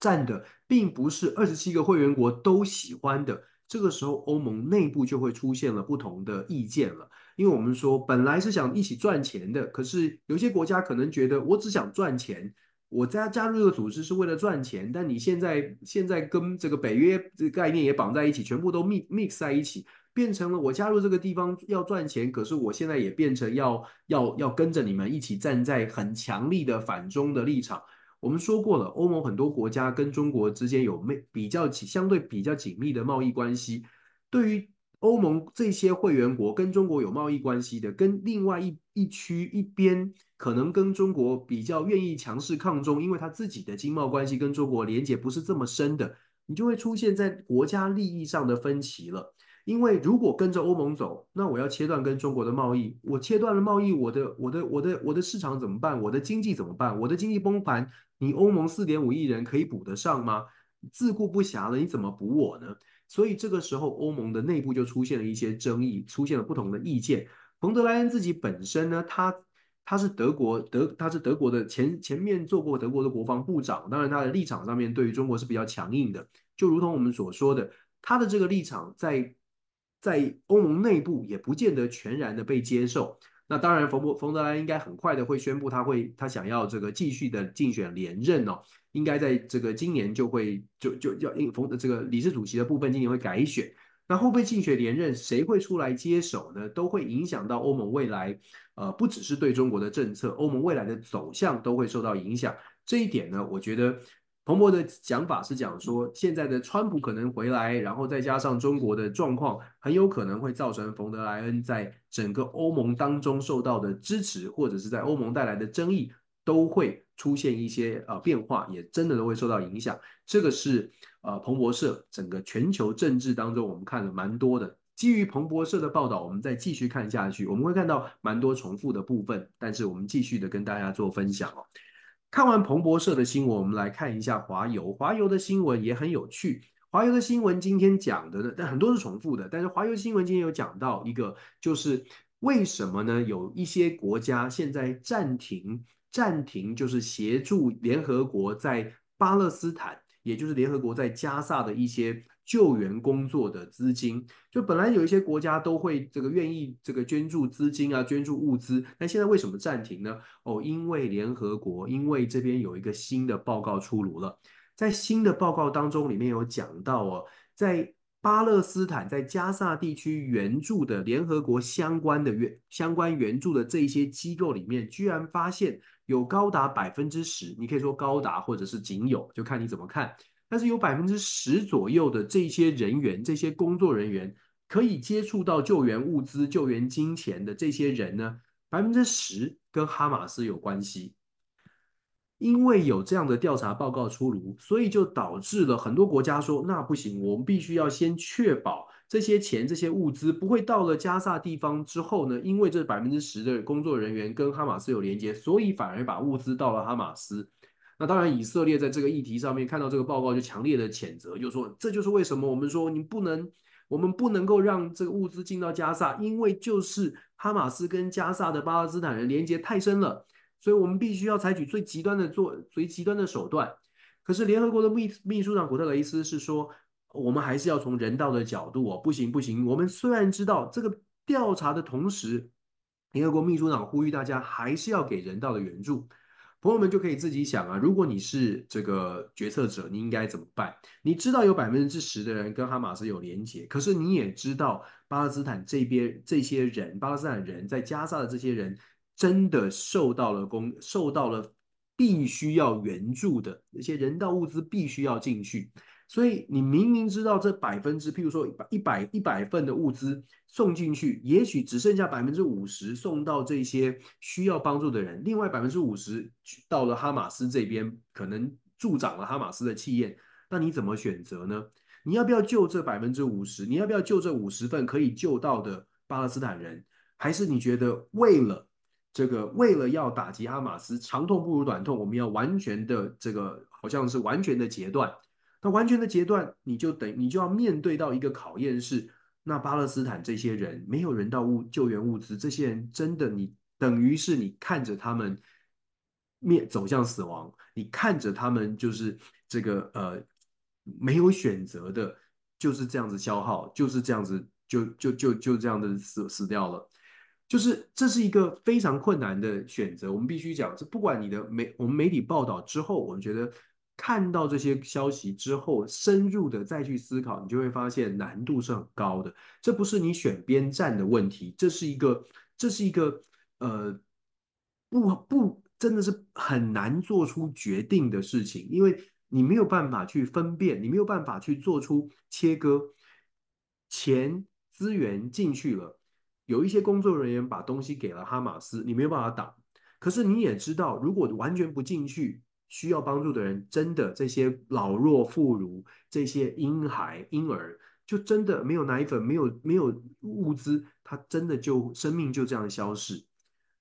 站的并不是二十七个会员国都喜欢的，这个时候欧盟内部就会出现了不同的意见了。因为我们说本来是想一起赚钱的，可是有些国家可能觉得我只想赚钱。我加加入这个组织是为了赚钱，但你现在现在跟这个北约这个概念也绑在一起，全部都 mix mix 在一起，变成了我加入这个地方要赚钱，可是我现在也变成要要要跟着你们一起站在很强力的反中的立场。我们说过了，欧盟很多国家跟中国之间有没比较相对比较紧密的贸易关系，对于。欧盟这些会员国跟中国有贸易关系的，跟另外一一区一边可能跟中国比较愿意强势抗中，因为他自己的经贸关系跟中国连接不是这么深的，你就会出现在国家利益上的分歧了。因为如果跟着欧盟走，那我要切断跟中国的贸易，我切断了贸易，我的我的我的我的市场怎么办？我的经济怎么办？我的经济崩盘，你欧盟四点五亿人可以补得上吗？自顾不暇了，你怎么补我呢？所以这个时候，欧盟的内部就出现了一些争议，出现了不同的意见。冯德莱恩自己本身呢，他他是德国德，他是德国的前前面做过德国的国防部长，当然他的立场上面对于中国是比较强硬的，就如同我们所说的，他的这个立场在在欧盟内部也不见得全然的被接受。那当然，冯博冯德莱应该很快的会宣布，他会他想要这个继续的竞选连任哦。应该在这个今年就会就就要应冯这个理事主席的部分，今年会改选。那会不会竞选连任？谁会出来接手呢？都会影响到欧盟未来。呃，不只是对中国的政策，欧盟未来的走向都会受到影响。这一点呢，我觉得彭博的讲法是讲说，现在的川普可能回来，然后再加上中国的状况，很有可能会造成冯德莱恩在整个欧盟当中受到的支持，或者是在欧盟带来的争议都会。出现一些呃变化，也真的都会受到影响。这个是呃彭博社整个全球政治当中我们看了蛮多的。基于彭博社的报道，我们再继续看下去，我们会看到蛮多重复的部分，但是我们继续的跟大家做分享哦。看完彭博社的新闻，我们来看一下华邮。华邮的新闻也很有趣。华邮的新闻今天讲的呢，但很多是重复的，但是华邮新闻今天有讲到一个，就是为什么呢？有一些国家现在暂停，暂停就是协助联合国在巴勒斯坦，也就是联合国在加萨的一些。救援工作的资金，就本来有一些国家都会这个愿意这个捐助资金啊，捐助物资，那现在为什么暂停呢？哦，因为联合国，因为这边有一个新的报告出炉了，在新的报告当中，里面有讲到哦，在巴勒斯坦在加萨地区援助的联合国相关的援相关援助的这一些机构里面，居然发现有高达百分之十，你可以说高达或者是仅有，就看你怎么看。但是有百分之十左右的这些人员，这些工作人员可以接触到救援物资、救援金钱的这些人呢，百分之十跟哈马斯有关系。因为有这样的调查报告出炉，所以就导致了很多国家说：那不行，我们必须要先确保这些钱、这些物资不会到了加萨地方之后呢，因为这百分之十的工作人员跟哈马斯有连接，所以反而把物资到了哈马斯。那当然，以色列在这个议题上面看到这个报告，就强烈的谴责，就说这就是为什么我们说你不能，我们不能够让这个物资进到加萨，因为就是哈马斯跟加萨的巴勒斯坦人连接太深了，所以我们必须要采取最极端的做最极端的手段。可是联合国的秘秘书长古特雷斯是说，我们还是要从人道的角度哦，不行不行，我们虽然知道这个调查的同时，联合国秘书长呼吁大家还是要给人道的援助。朋友们就可以自己想啊，如果你是这个决策者，你应该怎么办？你知道有百分之十的人跟哈马斯有连结，可是你也知道巴勒斯坦这边这些人，巴勒斯坦人在加沙的这些人真的受到了攻，受到了必须要援助的那些人道物资必须要进去。所以你明明知道这百分之，譬如说一百一百一百份的物资送进去，也许只剩下百分之五十送到这些需要帮助的人，另外百分之五十到了哈马斯这边，可能助长了哈马斯的气焰。那你怎么选择呢？你要不要救这百分之五十？你要不要救这五十份可以救到的巴勒斯坦人？还是你觉得为了这个，为了要打击哈马斯，长痛不如短痛，我们要完全的这个，好像是完全的截断？那完全的截断，你就等你就要面对到一个考验是，那巴勒斯坦这些人没有人道物救援物资，这些人真的你等于是你看着他们面走向死亡，你看着他们就是这个呃没有选择的，就是这样子消耗，就是这样子就就就就这样子死死掉了，就是这是一个非常困难的选择，我们必须讲，这不管你的媒我们媒体报道之后，我们觉得。看到这些消息之后，深入的再去思考，你就会发现难度是很高的。这不是你选边站的问题，这是一个，这是一个，呃，不不，真的是很难做出决定的事情，因为你没有办法去分辨，你没有办法去做出切割。钱资源进去了，有一些工作人员把东西给了哈马斯，你没有办法挡。可是你也知道，如果完全不进去。需要帮助的人，真的这些老弱妇孺、这些婴孩、婴儿，就真的没有奶粉，没有没有物资，他真的就生命就这样消逝。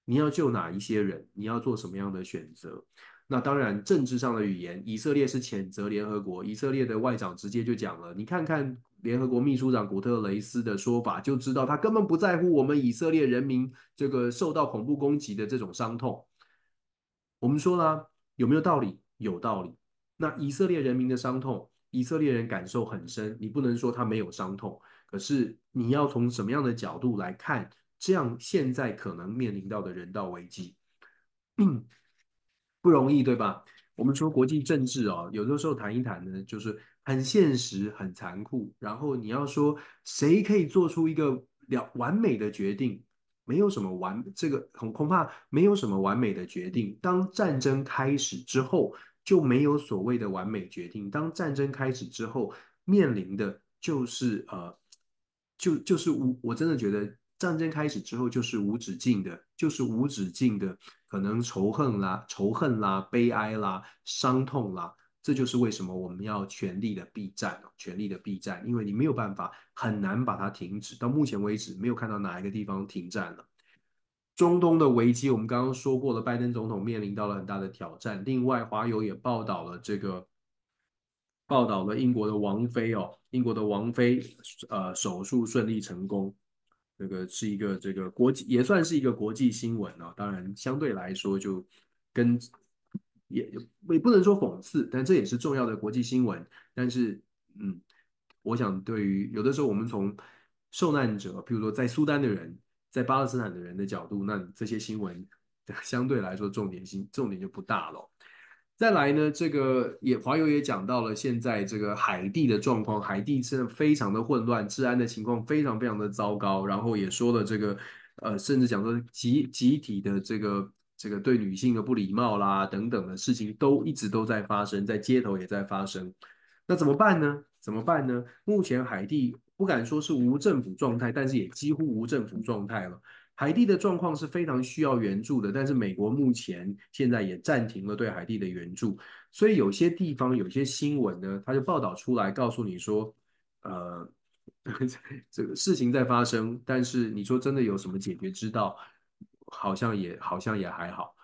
你要救哪一些人？你要做什么样的选择？那当然，政治上的语言，以色列是谴责联合国，以色列的外长直接就讲了，你看看联合国秘书长古特雷斯的说法，就知道他根本不在乎我们以色列人民这个受到恐怖攻击的这种伤痛。我们说了。有没有道理？有道理。那以色列人民的伤痛，以色列人感受很深。你不能说他没有伤痛，可是你要从什么样的角度来看，这样现在可能面临到的人道危机，不容易，对吧？我们说国际政治哦，有的时候谈一谈呢，就是很现实、很残酷。然后你要说谁可以做出一个了完美的决定？没有什么完，这个恐恐怕没有什么完美的决定。当战争开始之后，就没有所谓的完美决定。当战争开始之后，面临的就是呃，就就是无我真的觉得战争开始之后就是无止境的，就是无止境的可能仇恨啦、仇恨啦、悲哀啦、伤痛啦。这就是为什么我们要全力的避战，全力的避战，因为你没有办法，很难把它停止。到目前为止，没有看到哪一个地方停战了。中东的危机，我们刚刚说过了，拜登总统面临到了很大的挑战。另外，华友也报道了这个，报道了英国的王妃哦，英国的王妃呃手术顺利成功，这个是一个这个国际也算是一个国际新闻啊。当然，相对来说就跟。也也不能说讽刺，但这也是重要的国际新闻。但是，嗯，我想对于有的时候我们从受难者，譬如说在苏丹的人，在巴勒斯坦的人的角度，那这些新闻 相对来说重点性重点就不大了。再来呢，这个也华友也讲到了现在这个海地的状况，海地真的非常的混乱，治安的情况非常非常的糟糕。然后也说了这个，呃，甚至讲说集集体的这个。这个对女性的不礼貌啦，等等的事情都一直都在发生，在街头也在发生。那怎么办呢？怎么办呢？目前海地不敢说是无政府状态，但是也几乎无政府状态了。海地的状况是非常需要援助的，但是美国目前现在也暂停了对海地的援助。所以有些地方有些新闻呢，他就报道出来告诉你说，呃，这个事情在发生，但是你说真的有什么解决之道？好像也好像也还好。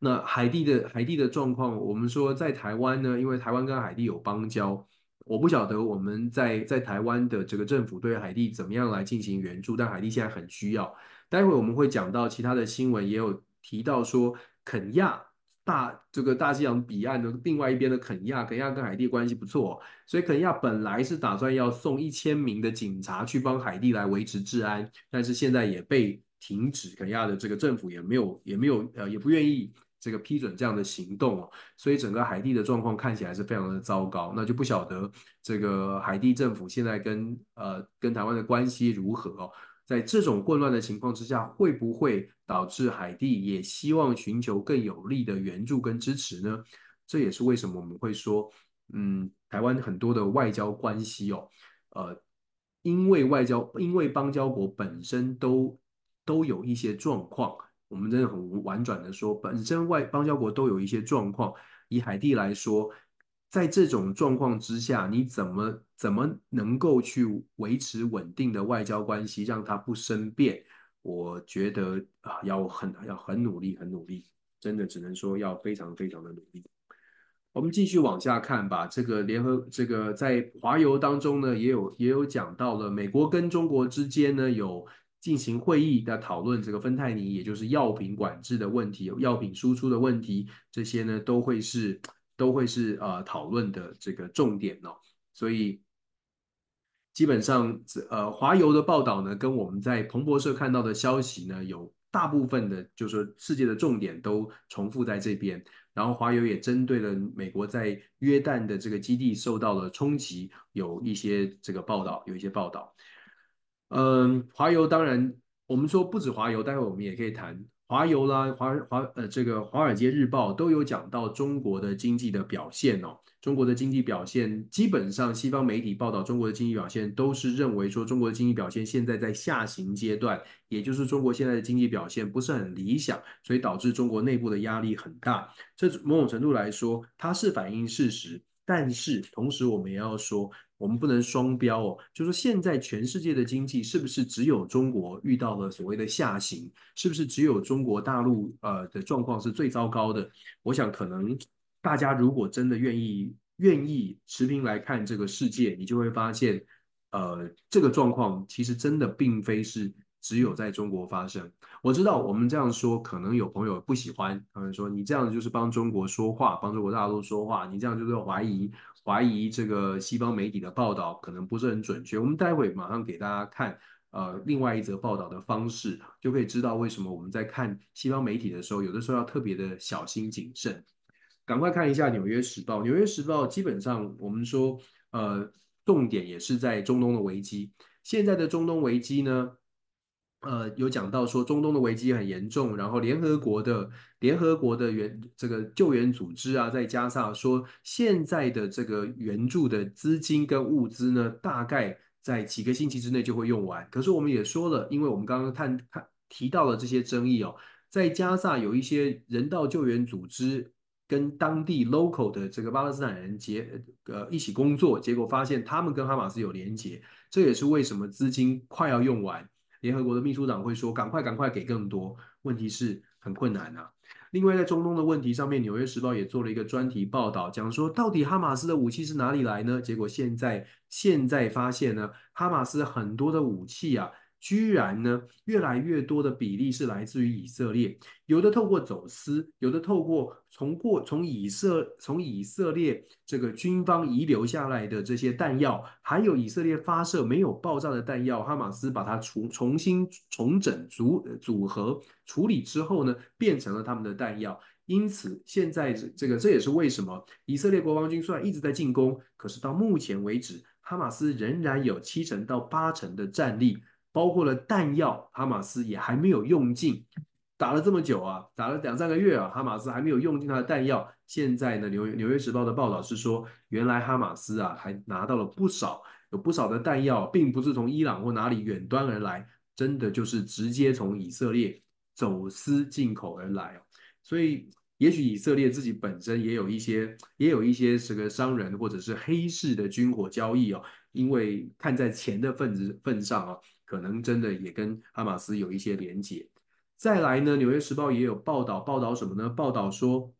那海地的海地的状况，我们说在台湾呢，因为台湾跟海地有邦交，我不晓得我们在在台湾的这个政府对海地怎么样来进行援助，但海地现在很需要。待会我们会讲到其他的新闻，也有提到说肯亚大这个大西洋彼岸的另外一边的肯亚，肯亚跟海地关系不错，所以肯亚本来是打算要送一千名的警察去帮海地来维持治安，但是现在也被。停止肯亚的这个政府也没有也没有呃也不愿意这个批准这样的行动哦，所以整个海地的状况看起来是非常的糟糕。那就不晓得这个海地政府现在跟呃跟台湾的关系如何哦？在这种混乱的情况之下，会不会导致海地也希望寻求更有力的援助跟支持呢？这也是为什么我们会说，嗯，台湾很多的外交关系哦，呃，因为外交因为邦交国本身都。都有一些状况，我们真的很婉转的说，本身外邦交国都有一些状况。以海地来说，在这种状况之下，你怎么怎么能够去维持稳定的外交关系，让它不生变？我觉得啊，要很要很努力，很努力，真的只能说要非常非常的努力。我们继续往下看吧。这个联合这个在华邮当中呢，也有也有讲到了美国跟中国之间呢有。进行会议的讨论，这个芬太尼，也就是药品管制的问题，药品输出的问题，这些呢都会是都会是呃讨论的这个重点哦。所以基本上，呃，华邮的报道呢，跟我们在彭博社看到的消息呢，有大部分的，就是说世界的重点都重复在这边。然后华邮也针对了美国在约旦的这个基地受到了冲击，有一些这个报道，有一些报道。嗯，华油当然，我们说不止华油，待会我们也可以谈华油啦，华华呃这个《华尔街日报》都有讲到中国的经济的表现哦。中国的经济表现，基本上西方媒体报道中国的经济表现，都是认为说中国的经济表现现在在下行阶段，也就是中国现在的经济表现不是很理想，所以导致中国内部的压力很大。这某种程度来说，它是反映事实，但是同时我们也要说。我们不能双标哦，就说现在全世界的经济是不是只有中国遇到了所谓的下行？是不是只有中国大陆呃的状况是最糟糕的？我想可能大家如果真的愿意愿意持平来看这个世界，你就会发现，呃，这个状况其实真的并非是只有在中国发生。我知道我们这样说，可能有朋友不喜欢，他们说你这样就是帮中国说话，帮中国大陆说话，你这样就是怀疑。怀疑这个西方媒体的报道可能不是很准确，我们待会马上给大家看，呃，另外一则报道的方式，就可以知道为什么我们在看西方媒体的时候，有的时候要特别的小心谨慎。赶快看一下《纽约时报》，《纽约时报》基本上我们说，呃，重点也是在中东的危机。现在的中东危机呢？呃，有讲到说中东的危机很严重，然后联合国的联合国的援这个救援组织啊，再加上说现在的这个援助的资金跟物资呢，大概在几个星期之内就会用完。可是我们也说了，因为我们刚刚探看提到了这些争议哦，在加萨有一些人道救援组织跟当地 local 的这个巴勒斯坦人结呃一起工作，结果发现他们跟哈马斯有连结，这也是为什么资金快要用完，联合国的秘书长会说赶快赶快给更多。问题是很困难啊。另外，在中东的问题上面，《纽约时报》也做了一个专题报道，讲说到底哈马斯的武器是哪里来呢？结果现在现在发现呢，哈马斯很多的武器啊。居然呢，越来越多的比例是来自于以色列，有的透过走私，有的透过从过从以色从以色列这个军方遗留下来的这些弹药，还有以色列发射没有爆炸的弹药，哈马斯把它重重新重整组组合处理之后呢，变成了他们的弹药。因此，现在这个这也是为什么以色列国防军虽然一直在进攻，可是到目前为止，哈马斯仍然有七成到八成的战力。包括了弹药，哈马斯也还没有用尽，打了这么久啊，打了两三个月啊，哈马斯还没有用尽他的弹药。现在呢，纽纽约时报的报道是说，原来哈马斯啊还拿到了不少，有不少的弹药，并不是从伊朗或哪里远端而来，真的就是直接从以色列走私进口而来。所以，也许以色列自己本身也有一些，也有一些这个商人或者是黑市的军火交易哦，因为看在钱的份子份上啊。可能真的也跟哈马斯有一些连结。再来呢，《纽约时报》也有报道，报道什么呢？报道说，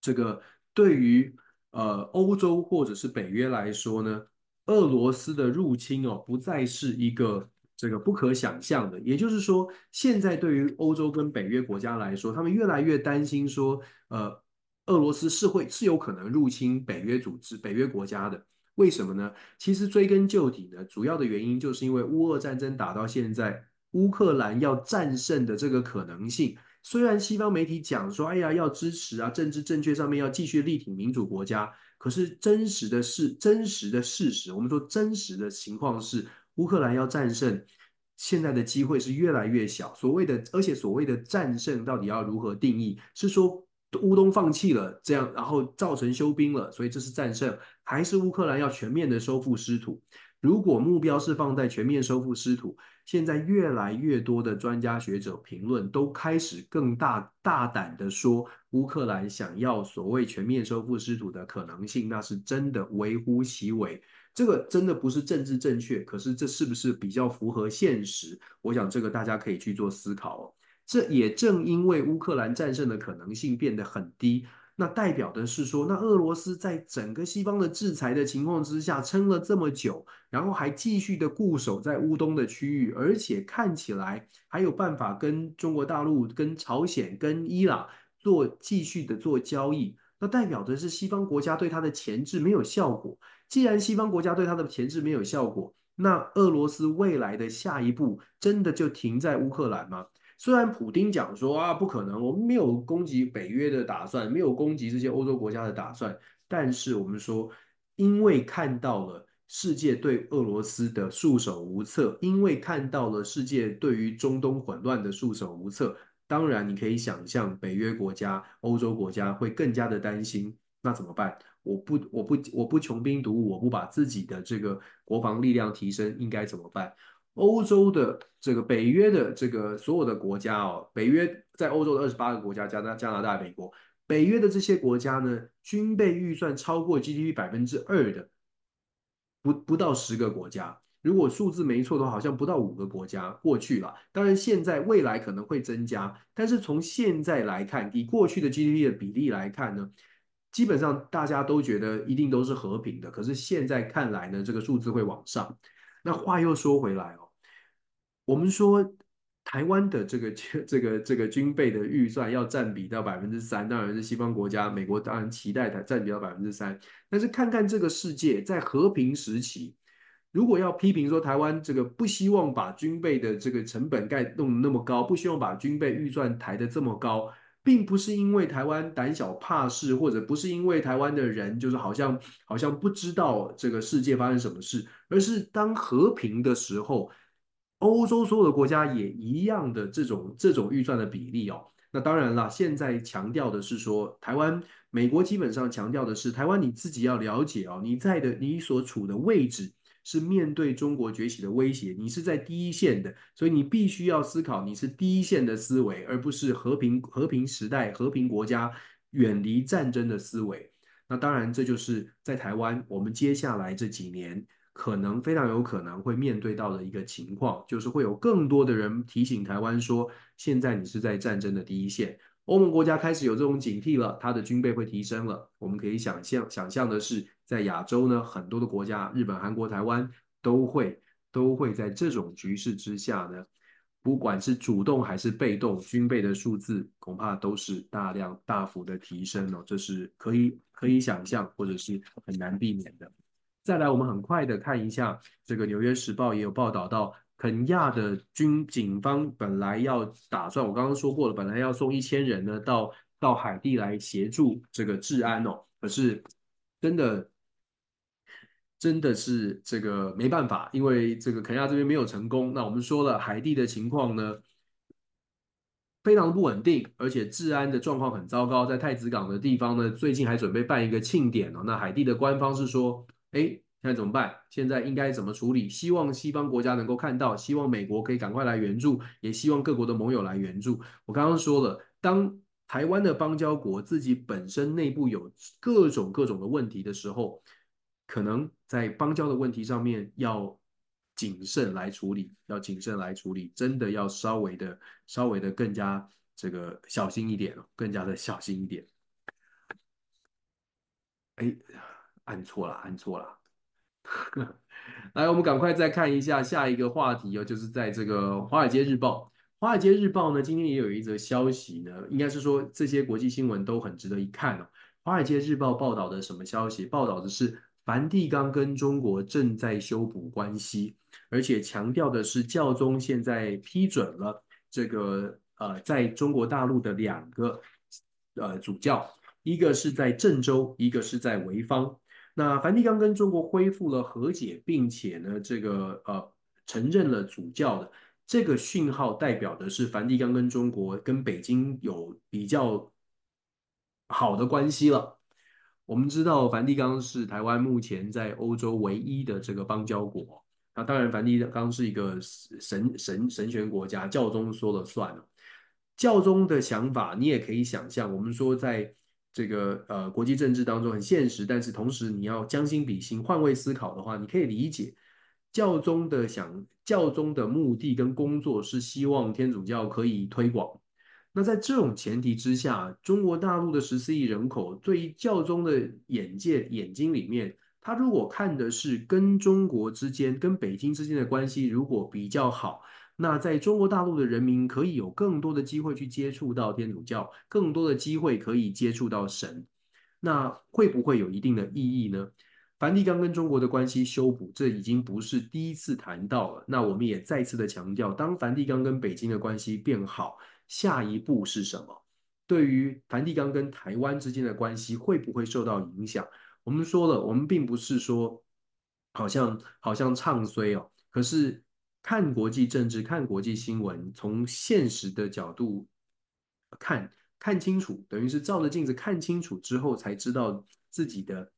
这个对于呃欧洲或者是北约来说呢，俄罗斯的入侵哦，不再是一个这个不可想象的。也就是说，现在对于欧洲跟北约国家来说，他们越来越担心说，呃，俄罗斯是会是有可能入侵北约组织、北约国家的。为什么呢？其实追根究底呢，主要的原因就是因为乌俄战争打到现在，乌克兰要战胜的这个可能性，虽然西方媒体讲说，哎呀，要支持啊，政治正确上面要继续力挺民主国家，可是真实的是真实的事实，我们说真实的情况是，乌克兰要战胜，现在的机会是越来越小。所谓的，而且所谓的战胜到底要如何定义？是说？乌东放弃了，这样然后造成休兵了，所以这是战胜，还是乌克兰要全面的收复失土？如果目标是放在全面收复失土，现在越来越多的专家学者评论都开始更大大胆的说，乌克兰想要所谓全面收复失土的可能性，那是真的微乎其微。这个真的不是政治正确，可是这是不是比较符合现实？我想这个大家可以去做思考哦。这也正因为乌克兰战胜的可能性变得很低，那代表的是说，那俄罗斯在整个西方的制裁的情况之下撑了这么久，然后还继续的固守在乌东的区域，而且看起来还有办法跟中国大陆、跟朝鲜、跟伊朗做继续的做交易，那代表的是西方国家对它的钳制没有效果。既然西方国家对它的钳制没有效果，那俄罗斯未来的下一步真的就停在乌克兰吗？虽然普丁讲说啊，不可能，我们没有攻击北约的打算，没有攻击这些欧洲国家的打算，但是我们说，因为看到了世界对俄罗斯的束手无策，因为看到了世界对于中东混乱的束手无策，当然你可以想象北约国家、欧洲国家会更加的担心，那怎么办？我不，我不，我不穷兵黩武，我不把自己的这个国防力量提升，应该怎么办？欧洲的这个北约的这个所有的国家哦，北约在欧洲的二十八个国家，加拿加拿大、美国，北约的这些国家呢，军备预算超过 GDP 百分之二的，不不到十个国家。如果数字没错的话，好像不到五个国家过去了。当然，现在未来可能会增加，但是从现在来看，以过去的 GDP 的比例来看呢，基本上大家。都觉得一定都是和平的。可是现在看来呢，这个数字会往上。那话又说回来哦。我们说台湾的这个 这个这个军备的预算要占比到百分之三，当然是西方国家，美国当然期待它占比到百分之三。但是看看这个世界在和平时期，如果要批评说台湾这个不希望把军备的这个成本盖弄那么高，不希望把军备预算抬得这么高，并不是因为台湾胆小怕事，或者不是因为台湾的人就是好像好像不知道这个世界发生什么事，而是当和平的时候。欧洲所有的国家也一样的这种这种预算的比例哦，那当然了，现在强调的是说，台湾、美国基本上强调的是台湾你自己要了解哦，你在的你所处的位置是面对中国崛起的威胁，你是在第一线的，所以你必须要思考你是第一线的思维，而不是和平和平时代和平国家远离战争的思维。那当然，这就是在台湾，我们接下来这几年可能非常有可能会面对到的一个情况，就是会有更多的人提醒台湾说，现在你是在战争的第一线。欧盟国家开始有这种警惕了，它的军备会提升了。我们可以想象，想象的是，在亚洲呢，很多的国家，日本、韩国、台湾都会都会在这种局势之下呢，不管是主动还是被动，军备的数字恐怕都是大量大幅的提升哦，这是可以可以想象，或者是很难避免的。再来，我们很快的看一下，这个《纽约时报》也有报道到。肯亚的军警方本来要打算，我刚刚说过了，本来要送一千人呢到到海地来协助这个治安哦，可是真的真的是这个没办法，因为这个肯亚这边没有成功。那我们说了，海地的情况呢非常不稳定，而且治安的状况很糟糕，在太子港的地方呢，最近还准备办一个庆典哦。那海地的官方是说，哎。现在怎么办？现在应该怎么处理？希望西方国家能够看到，希望美国可以赶快来援助，也希望各国的盟友来援助。我刚刚说了，当台湾的邦交国自己本身内部有各种各种的问题的时候，可能在邦交的问题上面要谨慎来处理，要谨慎来处理，真的要稍微的、稍微的更加这个小心一点，更加的小心一点。哎，按错了，按错了。来，我们赶快再看一下下一个话题哦，就是在这个《华尔街日报》。《华尔街日报》呢，今天也有一则消息呢，应该是说这些国际新闻都很值得一看哦。《华尔街日报》报道的什么消息？报道的是梵蒂冈跟中国正在修补关系，而且强调的是教宗现在批准了这个呃，在中国大陆的两个呃主教，一个是在郑州，一个是在潍坊。那梵蒂冈跟中国恢复了和解，并且呢，这个呃承认了主教的这个讯号，代表的是梵蒂冈跟中国跟北京有比较好的关系了。我们知道梵蒂冈是台湾目前在欧洲唯一的这个邦交国。那当然，梵蒂冈是一个神神神权国家，教宗说了算。教宗的想法，你也可以想象，我们说在。这个呃，国际政治当中很现实，但是同时你要将心比心、换位思考的话，你可以理解教宗的想，教宗的目的跟工作是希望天主教可以推广。那在这种前提之下，中国大陆的十四亿人口对于教宗的眼界眼睛里面，他如果看的是跟中国之间、跟北京之间的关系如果比较好。那在中国大陆的人民可以有更多的机会去接触到天主教，更多的机会可以接触到神，那会不会有一定的意义呢？梵蒂冈跟中国的关系修补，这已经不是第一次谈到了。那我们也再次的强调，当梵蒂冈跟北京的关系变好，下一步是什么？对于梵蒂冈跟台湾之间的关系会不会受到影响？我们说了，我们并不是说好像好像唱衰哦，可是。看国际政治，看国际新闻，从现实的角度看，看清楚，等于是照着镜子看清楚之后，才知道自己的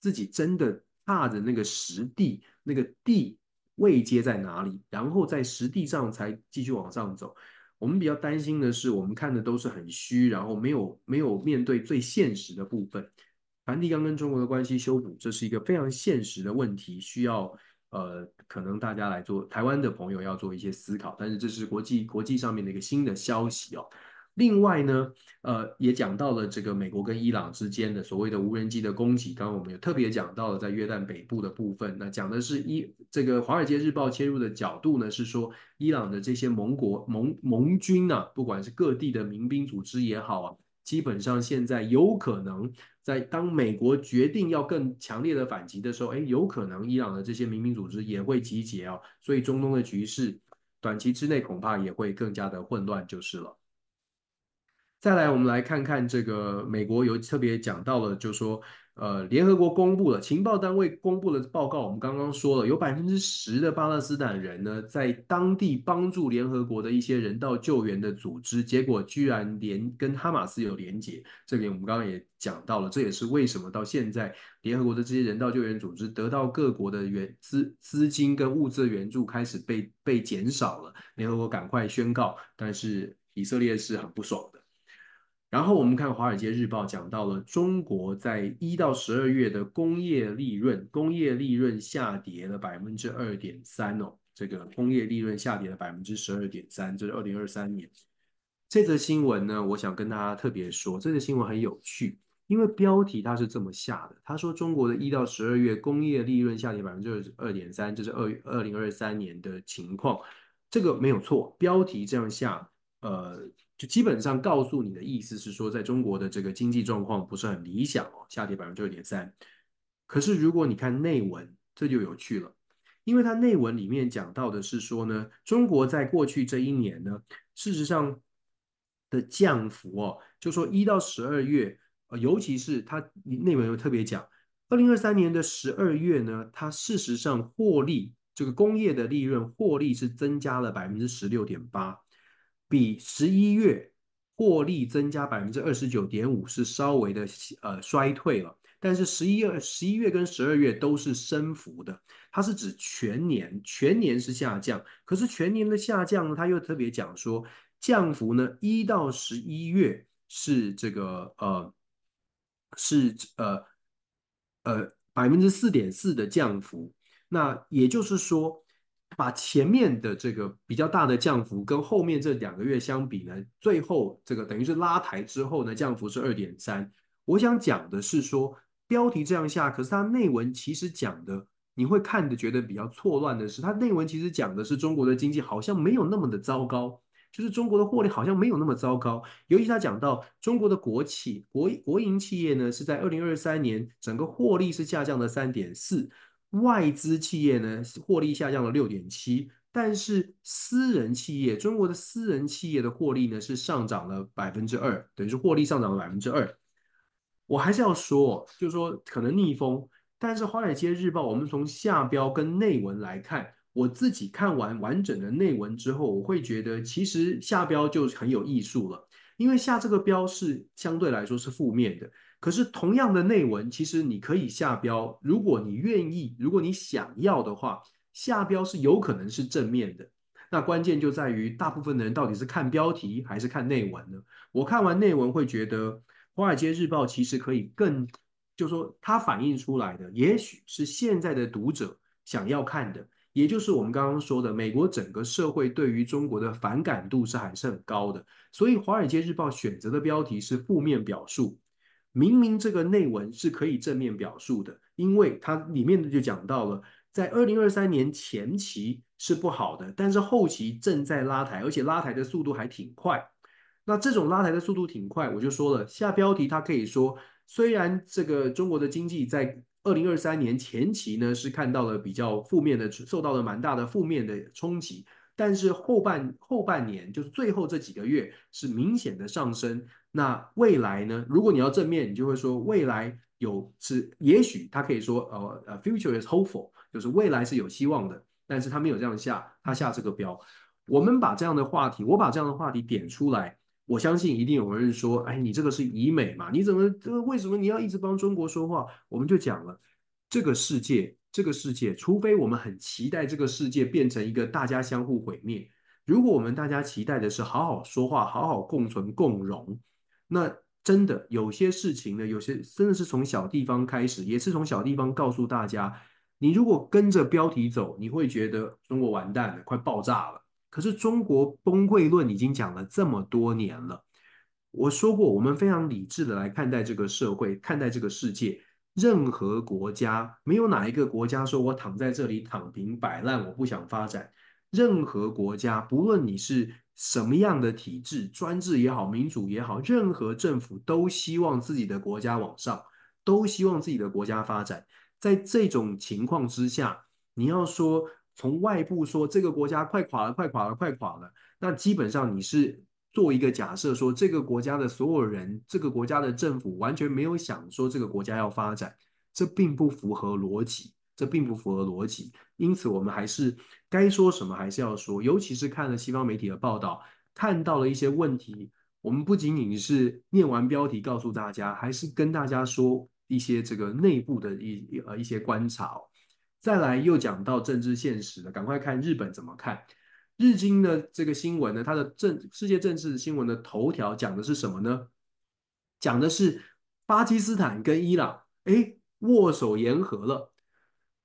自己真的踏着那个实地，那个地位阶在哪里，然后在实地上才继续往上走。我们比较担心的是，我们看的都是很虚，然后没有没有面对最现实的部分。梵蒂冈跟中国的关系修补，这是一个非常现实的问题，需要。呃，可能大家来做台湾的朋友要做一些思考，但是这是国际国际上面的一个新的消息哦。另外呢，呃，也讲到了这个美国跟伊朗之间的所谓的无人机的攻击，刚刚我们有特别讲到了在约旦北部的部分，那讲的是伊这个《华尔街日报》切入的角度呢，是说伊朗的这些盟国盟盟军啊，不管是各地的民兵组织也好啊。基本上现在有可能在当美国决定要更强烈的反击的时候，哎，有可能伊朗的这些民兵组织也会集结哦，所以中东的局势短期之内恐怕也会更加的混乱就是了。再来，我们来看看这个美国有特别讲到了，就是说呃，联合国公布了情报单位公布的报告，我们刚刚说了，有百分之十的巴勒斯坦人呢，在当地帮助联合国的一些人道救援的组织，结果居然连跟哈马斯有连结。这边我们刚刚也讲到了，这也是为什么到现在联合国的这些人道救援组织得到各国的援资资金跟物资援助开始被被减少了，联合国赶快宣告，但是以色列是很不爽。然后我们看《华尔街日报》讲到了中国在一到十二月的工业利润，工业利润下跌了百分之二点三哦，这个工业利润下跌了百分之十二点三，这是二零二三年。这则新闻呢，我想跟大家特别说，这则新闻很有趣，因为标题它是这么下的，他说中国的一到十二月工业利润下跌百分之二点三，这是二二零二三年的情况，这个没有错，标题这样下，呃。基本上告诉你的意思是说，在中国的这个经济状况不是很理想哦，下跌百分之二点三。可是如果你看内文，这就有趣了，因为它内文里面讲到的是说呢，中国在过去这一年呢，事实上的降幅哦，就说一到十二月，呃，尤其是它内文又特别讲，二零二三年的十二月呢，它事实上获利，这个工业的利润获利是增加了百分之十六点八。比十一月获利增加百分之二十九点五是稍微的呃衰退了，但是十一月十一月跟十二月都是升幅的，它是指全年全年是下降，可是全年的下降呢，它又特别讲说降幅呢一到十一月是这个呃是呃呃百分之四点四的降幅，那也就是说。把前面的这个比较大的降幅跟后面这两个月相比呢，最后这个等于是拉抬之后呢，降幅是二点三。我想讲的是说，标题这样下，可是它内文其实讲的，你会看的觉得比较错乱的是，它内文其实讲的是中国的经济好像没有那么的糟糕，就是中国的获利好像没有那么糟糕。尤其他讲到中国的国企、国国营企业呢，是在二零二三年整个获利是下降了三点四。外资企业呢，获利下降了六点七，但是私人企业，中国的私人企业的获利呢是上涨了百分之二，等于是获利上涨了百分之二。我还是要说，就是说可能逆风，但是《华尔街日报》我们从下标跟内文来看，我自己看完完整的内文之后，我会觉得其实下标就很有艺术了，因为下这个标是相对来说是负面的。可是同样的内文，其实你可以下标，如果你愿意，如果你想要的话，下标是有可能是正面的。那关键就在于大部分的人到底是看标题还是看内文呢？我看完内文会觉得，《华尔街日报》其实可以更，就说它反映出来的，也许是现在的读者想要看的，也就是我们刚刚说的，美国整个社会对于中国的反感度是还是很高的。所以，《华尔街日报》选择的标题是负面表述。明明这个内文是可以正面表述的，因为它里面就讲到了，在二零二三年前期是不好的，但是后期正在拉抬，而且拉抬的速度还挺快。那这种拉抬的速度挺快，我就说了，下标题它可以说，虽然这个中国的经济在二零二三年前期呢是看到了比较负面的，受到了蛮大的负面的冲击，但是后半后半年就是最后这几个月是明显的上升。那未来呢？如果你要正面，你就会说未来有是，也许他可以说，呃呃，future is hopeful，就是未来是有希望的。但是他没有这样下，他下这个标。我们把这样的话题，我把这样的话题点出来，我相信一定有人说，哎，你这个是以美嘛？你怎么这个为什么你要一直帮中国说话？我们就讲了，这个世界，这个世界，除非我们很期待这个世界变成一个大家相互毁灭，如果我们大家期待的是好好说话，好好共存共荣。那真的有些事情呢，有些真的是从小地方开始，也是从小地方告诉大家，你如果跟着标题走，你会觉得中国完蛋了，快爆炸了。可是中国崩溃论已经讲了这么多年了，我说过，我们非常理智的来看待这个社会，看待这个世界。任何国家没有哪一个国家说我躺在这里躺平摆烂，我不想发展。任何国家，不论你是。什么样的体制，专制也好，民主也好，任何政府都希望自己的国家往上，都希望自己的国家发展。在这种情况之下，你要说从外部说这个国家快垮了，快垮了，快垮了，那基本上你是做一个假设，说这个国家的所有人，这个国家的政府完全没有想说这个国家要发展，这并不符合逻辑，这并不符合逻辑。因此，我们还是该说什么还是要说，尤其是看了西方媒体的报道，看到了一些问题，我们不仅仅是念完标题告诉大家，还是跟大家说一些这个内部的一呃一些观察哦。再来又讲到政治现实了，赶快看日本怎么看。日经的这个新闻呢，它的政世界政治新闻的头条讲的是什么呢？讲的是巴基斯坦跟伊朗，哎，握手言和了。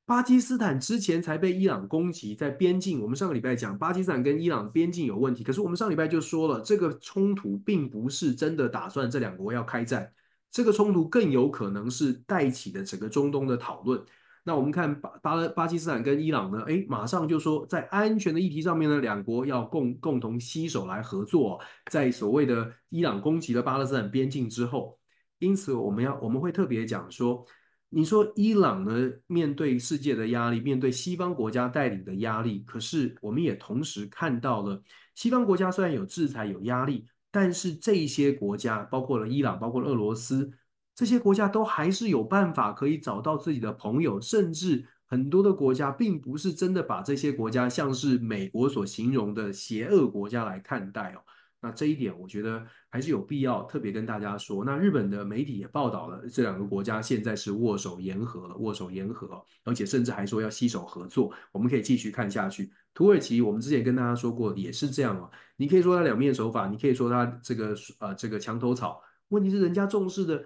巴基斯坦之前才被伊朗攻击，在边境，我们上个礼拜讲巴基斯坦跟伊朗边境有问题，可是我们上礼拜就说了，这个冲突并不是真的打算这两国要开战，这个冲突更有可能是带起的整个中东的讨论。那我们看巴巴巴基斯坦跟伊朗呢，哎，马上就说在安全的议题上面呢，两国要共共同携手来合作，在所谓的伊朗攻击了巴勒斯坦边境之后，因此我们要我们会特别讲说，你说伊朗呢，面对世界的压力，面对西方国家带领的压力，可是我们也同时看到了西方国家虽然有制裁有压力，但是这些国家包括了伊朗，包括了俄罗斯。这些国家都还是有办法可以找到自己的朋友，甚至很多的国家并不是真的把这些国家像是美国所形容的邪恶国家来看待哦。那这一点我觉得还是有必要特别跟大家说。那日本的媒体也报道了这两个国家现在是握手言和了，握手言和，而且甚至还说要携手合作。我们可以继续看下去。土耳其我们之前跟大家说过也是这样哦。你可以说他两面手法，你可以说他这个呃这个墙头草，问题是人家重视的。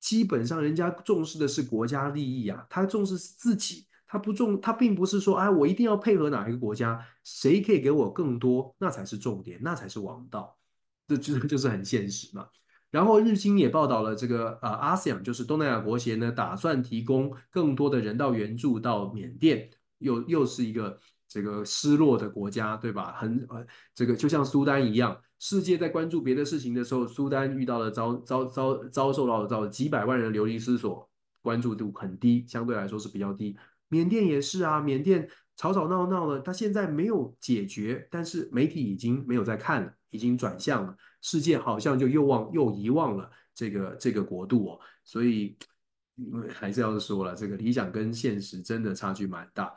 基本上，人家重视的是国家利益啊，他重视自己，他不重，他并不是说，哎，我一定要配合哪一个国家，谁可以给我更多，那才是重点，那才是王道，这就就是很现实嘛。然后日经也报道了这个，呃，ASEAN 就是东南亚国协呢，打算提供更多的人道援助到缅甸，又又是一个这个失落的国家，对吧？很呃，这个就像苏丹一样。世界在关注别的事情的时候，苏丹遇到了遭遭遭遭受到了遭几百万人流离失所，关注度很低，相对来说是比较低。缅甸也是啊，缅甸吵吵闹闹的，他现在没有解决，但是媒体已经没有在看了，已经转向了，世界好像就又忘又遗忘了这个这个国度哦，所以还是要说了，这个理想跟现实真的差距蛮大。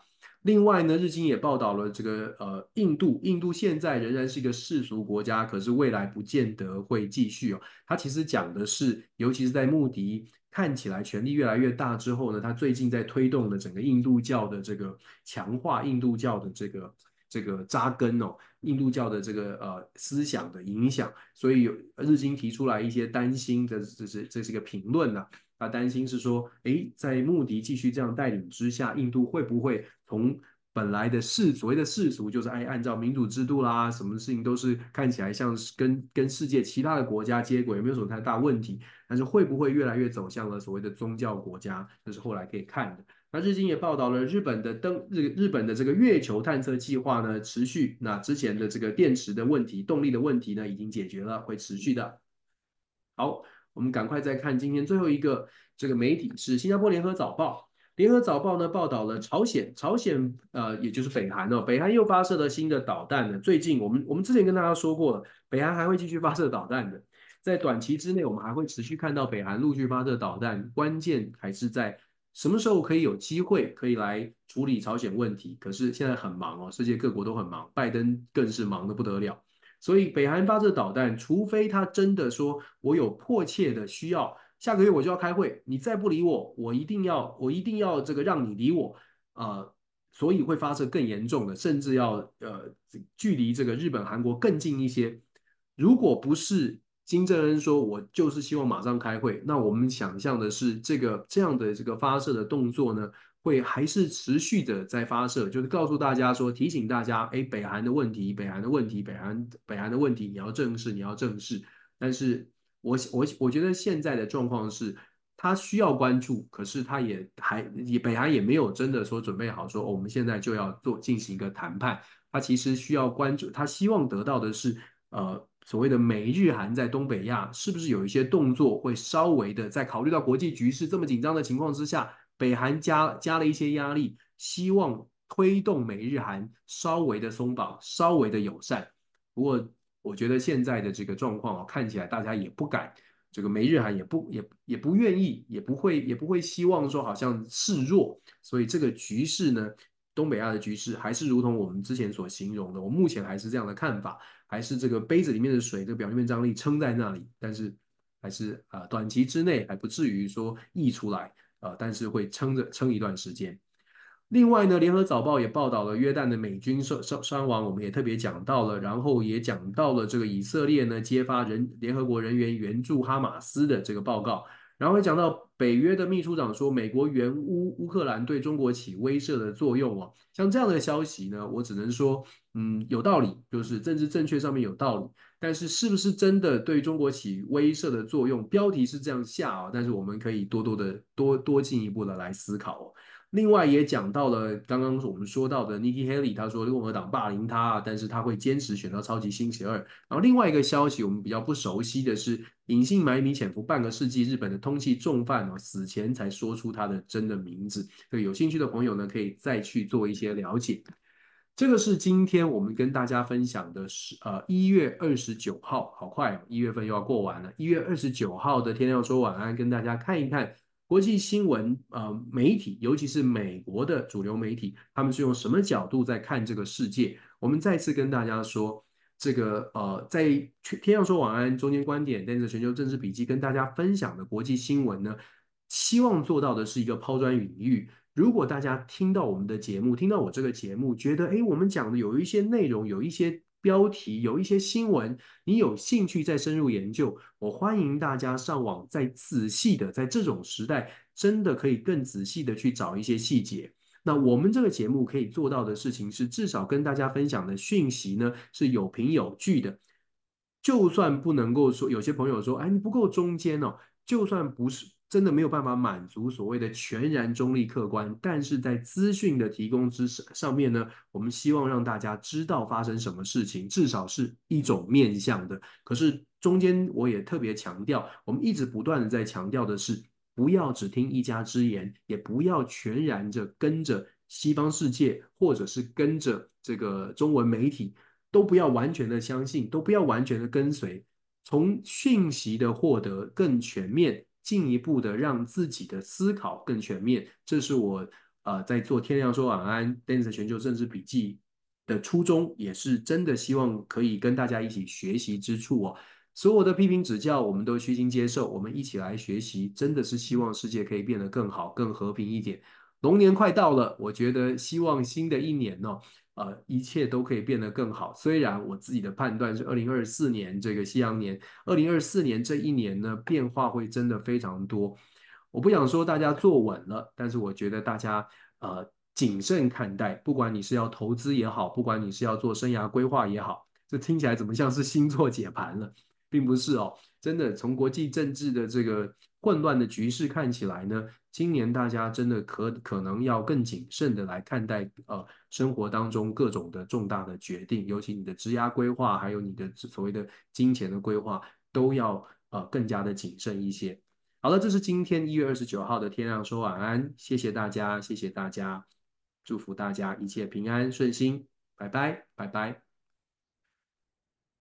另外呢，日经也报道了这个呃，印度，印度现在仍然是一个世俗国家，可是未来不见得会继续哦。它其实讲的是，尤其是在穆迪看起来权力越来越大之后呢，他最近在推动的整个印度教的这个强化，印度教的这个这个扎根哦，印度教的这个呃思想的影响，所以有日经提出来一些担心的，这是这是个评论呢、啊。他担心是说，诶，在穆迪继续这样带领之下，印度会不会从本来的世所谓的世俗，就是按按照民主制度啦，什么事情都是看起来像是跟跟世界其他的国家接轨，没有什么太大问题。但是会不会越来越走向了所谓的宗教国家，这是后来可以看的。那日经也报道了日本的登日日本的这个月球探测计划呢持续，那之前的这个电池的问题、动力的问题呢已经解决了，会持续的。好。我们赶快再看今天最后一个这个媒体是新加坡联合早报。联合早报呢报道了朝鲜，朝鲜呃也就是北韩哦，北韩又发射了新的导弹呢。最近我们我们之前跟大家说过了，北韩还会继续发射导弹的，在短期之内我们还会持续看到北韩陆续发射导弹。关键还是在什么时候可以有机会可以来处理朝鲜问题。可是现在很忙哦，世界各国都很忙，拜登更是忙得不得了。所以北韩发射导弹，除非他真的说我有迫切的需要，下个月我就要开会，你再不理我，我一定要我一定要这个让你理我，呃，所以会发射更严重的，甚至要呃距离这个日本、韩国更近一些。如果不是金正恩说我就是希望马上开会，那我们想象的是这个这样的这个发射的动作呢，会还是持续的在发射，就是告诉大家说，提醒大家，哎，北韩的问题，北韩的问题，北韩北韩的问题，你要正视，你要正视。但是我我我觉得现在的状况是，他需要关注，可是他也还也北韩也没有真的说准备好说，我们现在就要做进行一个谈判。他其实需要关注，他希望得到的是，呃，所谓的美日韩在东北亚是不是有一些动作会稍微的，在考虑到国际局势这么紧张的情况之下。北韩加加了一些压力，希望推动美日韩稍微的松绑，稍微的友善。不过我觉得现在的这个状况啊，看起来大家也不敢，这个美日韩也不也也不愿意，也不会也不会希望说好像示弱，所以这个局势呢，东北亚的局势还是如同我们之前所形容的，我目前还是这样的看法，还是这个杯子里面的水，这个表面张力撑在那里，但是还是、呃，短期之内还不至于说溢出来、呃，但是会撑着撑一段时间。另外呢，联合早报也报道了约旦的美军伤伤伤亡，我们也特别讲到了，然后也讲到了这个以色列呢揭发人联合国人员援助哈马斯的这个报告，然后也讲到北约的秘书长说美国援乌乌克兰对中国起威慑的作用哦，像这样的消息呢，我只能说，嗯，有道理，就是政治正确上面有道理，但是是不是真的对中国起威慑的作用？标题是这样下啊，但是我们可以多多的多多进一步的来思考。另外也讲到了刚刚我们说到的 Nikki Haley，他说共和党霸凌他，但是他会坚持选到超级星期二。然后另外一个消息我们比较不熟悉的是，隐姓埋名潜伏半个世纪日本的通缉重犯哦，死前才说出他的真的名字。这个有兴趣的朋友呢，可以再去做一些了解。这个是今天我们跟大家分享的是呃一月二十九号，好快哦，一月份又要过完了。一月二十九号的天亮说晚安，跟大家看一看。国际新闻，呃，媒体，尤其是美国的主流媒体，他们是用什么角度在看这个世界？我们再次跟大家说，这个呃，在天要说晚安，中间观点，带着全球政治笔记跟大家分享的国际新闻呢，希望做到的是一个抛砖引玉。如果大家听到我们的节目，听到我这个节目，觉得诶，我们讲的有一些内容，有一些。标题有一些新闻，你有兴趣再深入研究，我欢迎大家上网再仔细的，在这种时代，真的可以更仔细的去找一些细节。那我们这个节目可以做到的事情是，至少跟大家分享的讯息呢是有凭有据的。就算不能够说，有些朋友说，哎，你不够中间哦，就算不是。真的没有办法满足所谓的全然中立客观，但是在资讯的提供之上面呢，我们希望让大家知道发生什么事情，至少是一种面向的。可是中间我也特别强调，我们一直不断的在强调的是，不要只听一家之言，也不要全然着跟着西方世界，或者是跟着这个中文媒体，都不要完全的相信，都不要完全的跟随，从讯息的获得更全面。进一步的让自己的思考更全面，这是我呃在做天亮说晚安，Dennis 全球政治笔记的初衷，也是真的希望可以跟大家一起学习之处哦。所有的批评指教，我们都虚心接受，我们一起来学习，真的是希望世界可以变得更好、更和平一点。龙年快到了，我觉得希望新的一年哦。呃，一切都可以变得更好。虽然我自己的判断是二零二四年这个西洋年，二零二四年这一年呢，变化会真的非常多。我不想说大家坐稳了，但是我觉得大家呃谨慎看待。不管你是要投资也好，不管你是要做生涯规划也好，这听起来怎么像是星座解盘了，并不是哦。真的从国际政治的这个混乱的局势看起来呢，今年大家真的可可能要更谨慎的来看待呃生活当中各种的重大的决定，尤其你的职涯规划，还有你的所谓的金钱的规划，都要呃更加的谨慎一些。好了，这是今天一月二十九号的天亮说晚安，谢谢大家，谢谢大家，祝福大家一切平安顺心，拜拜，拜拜。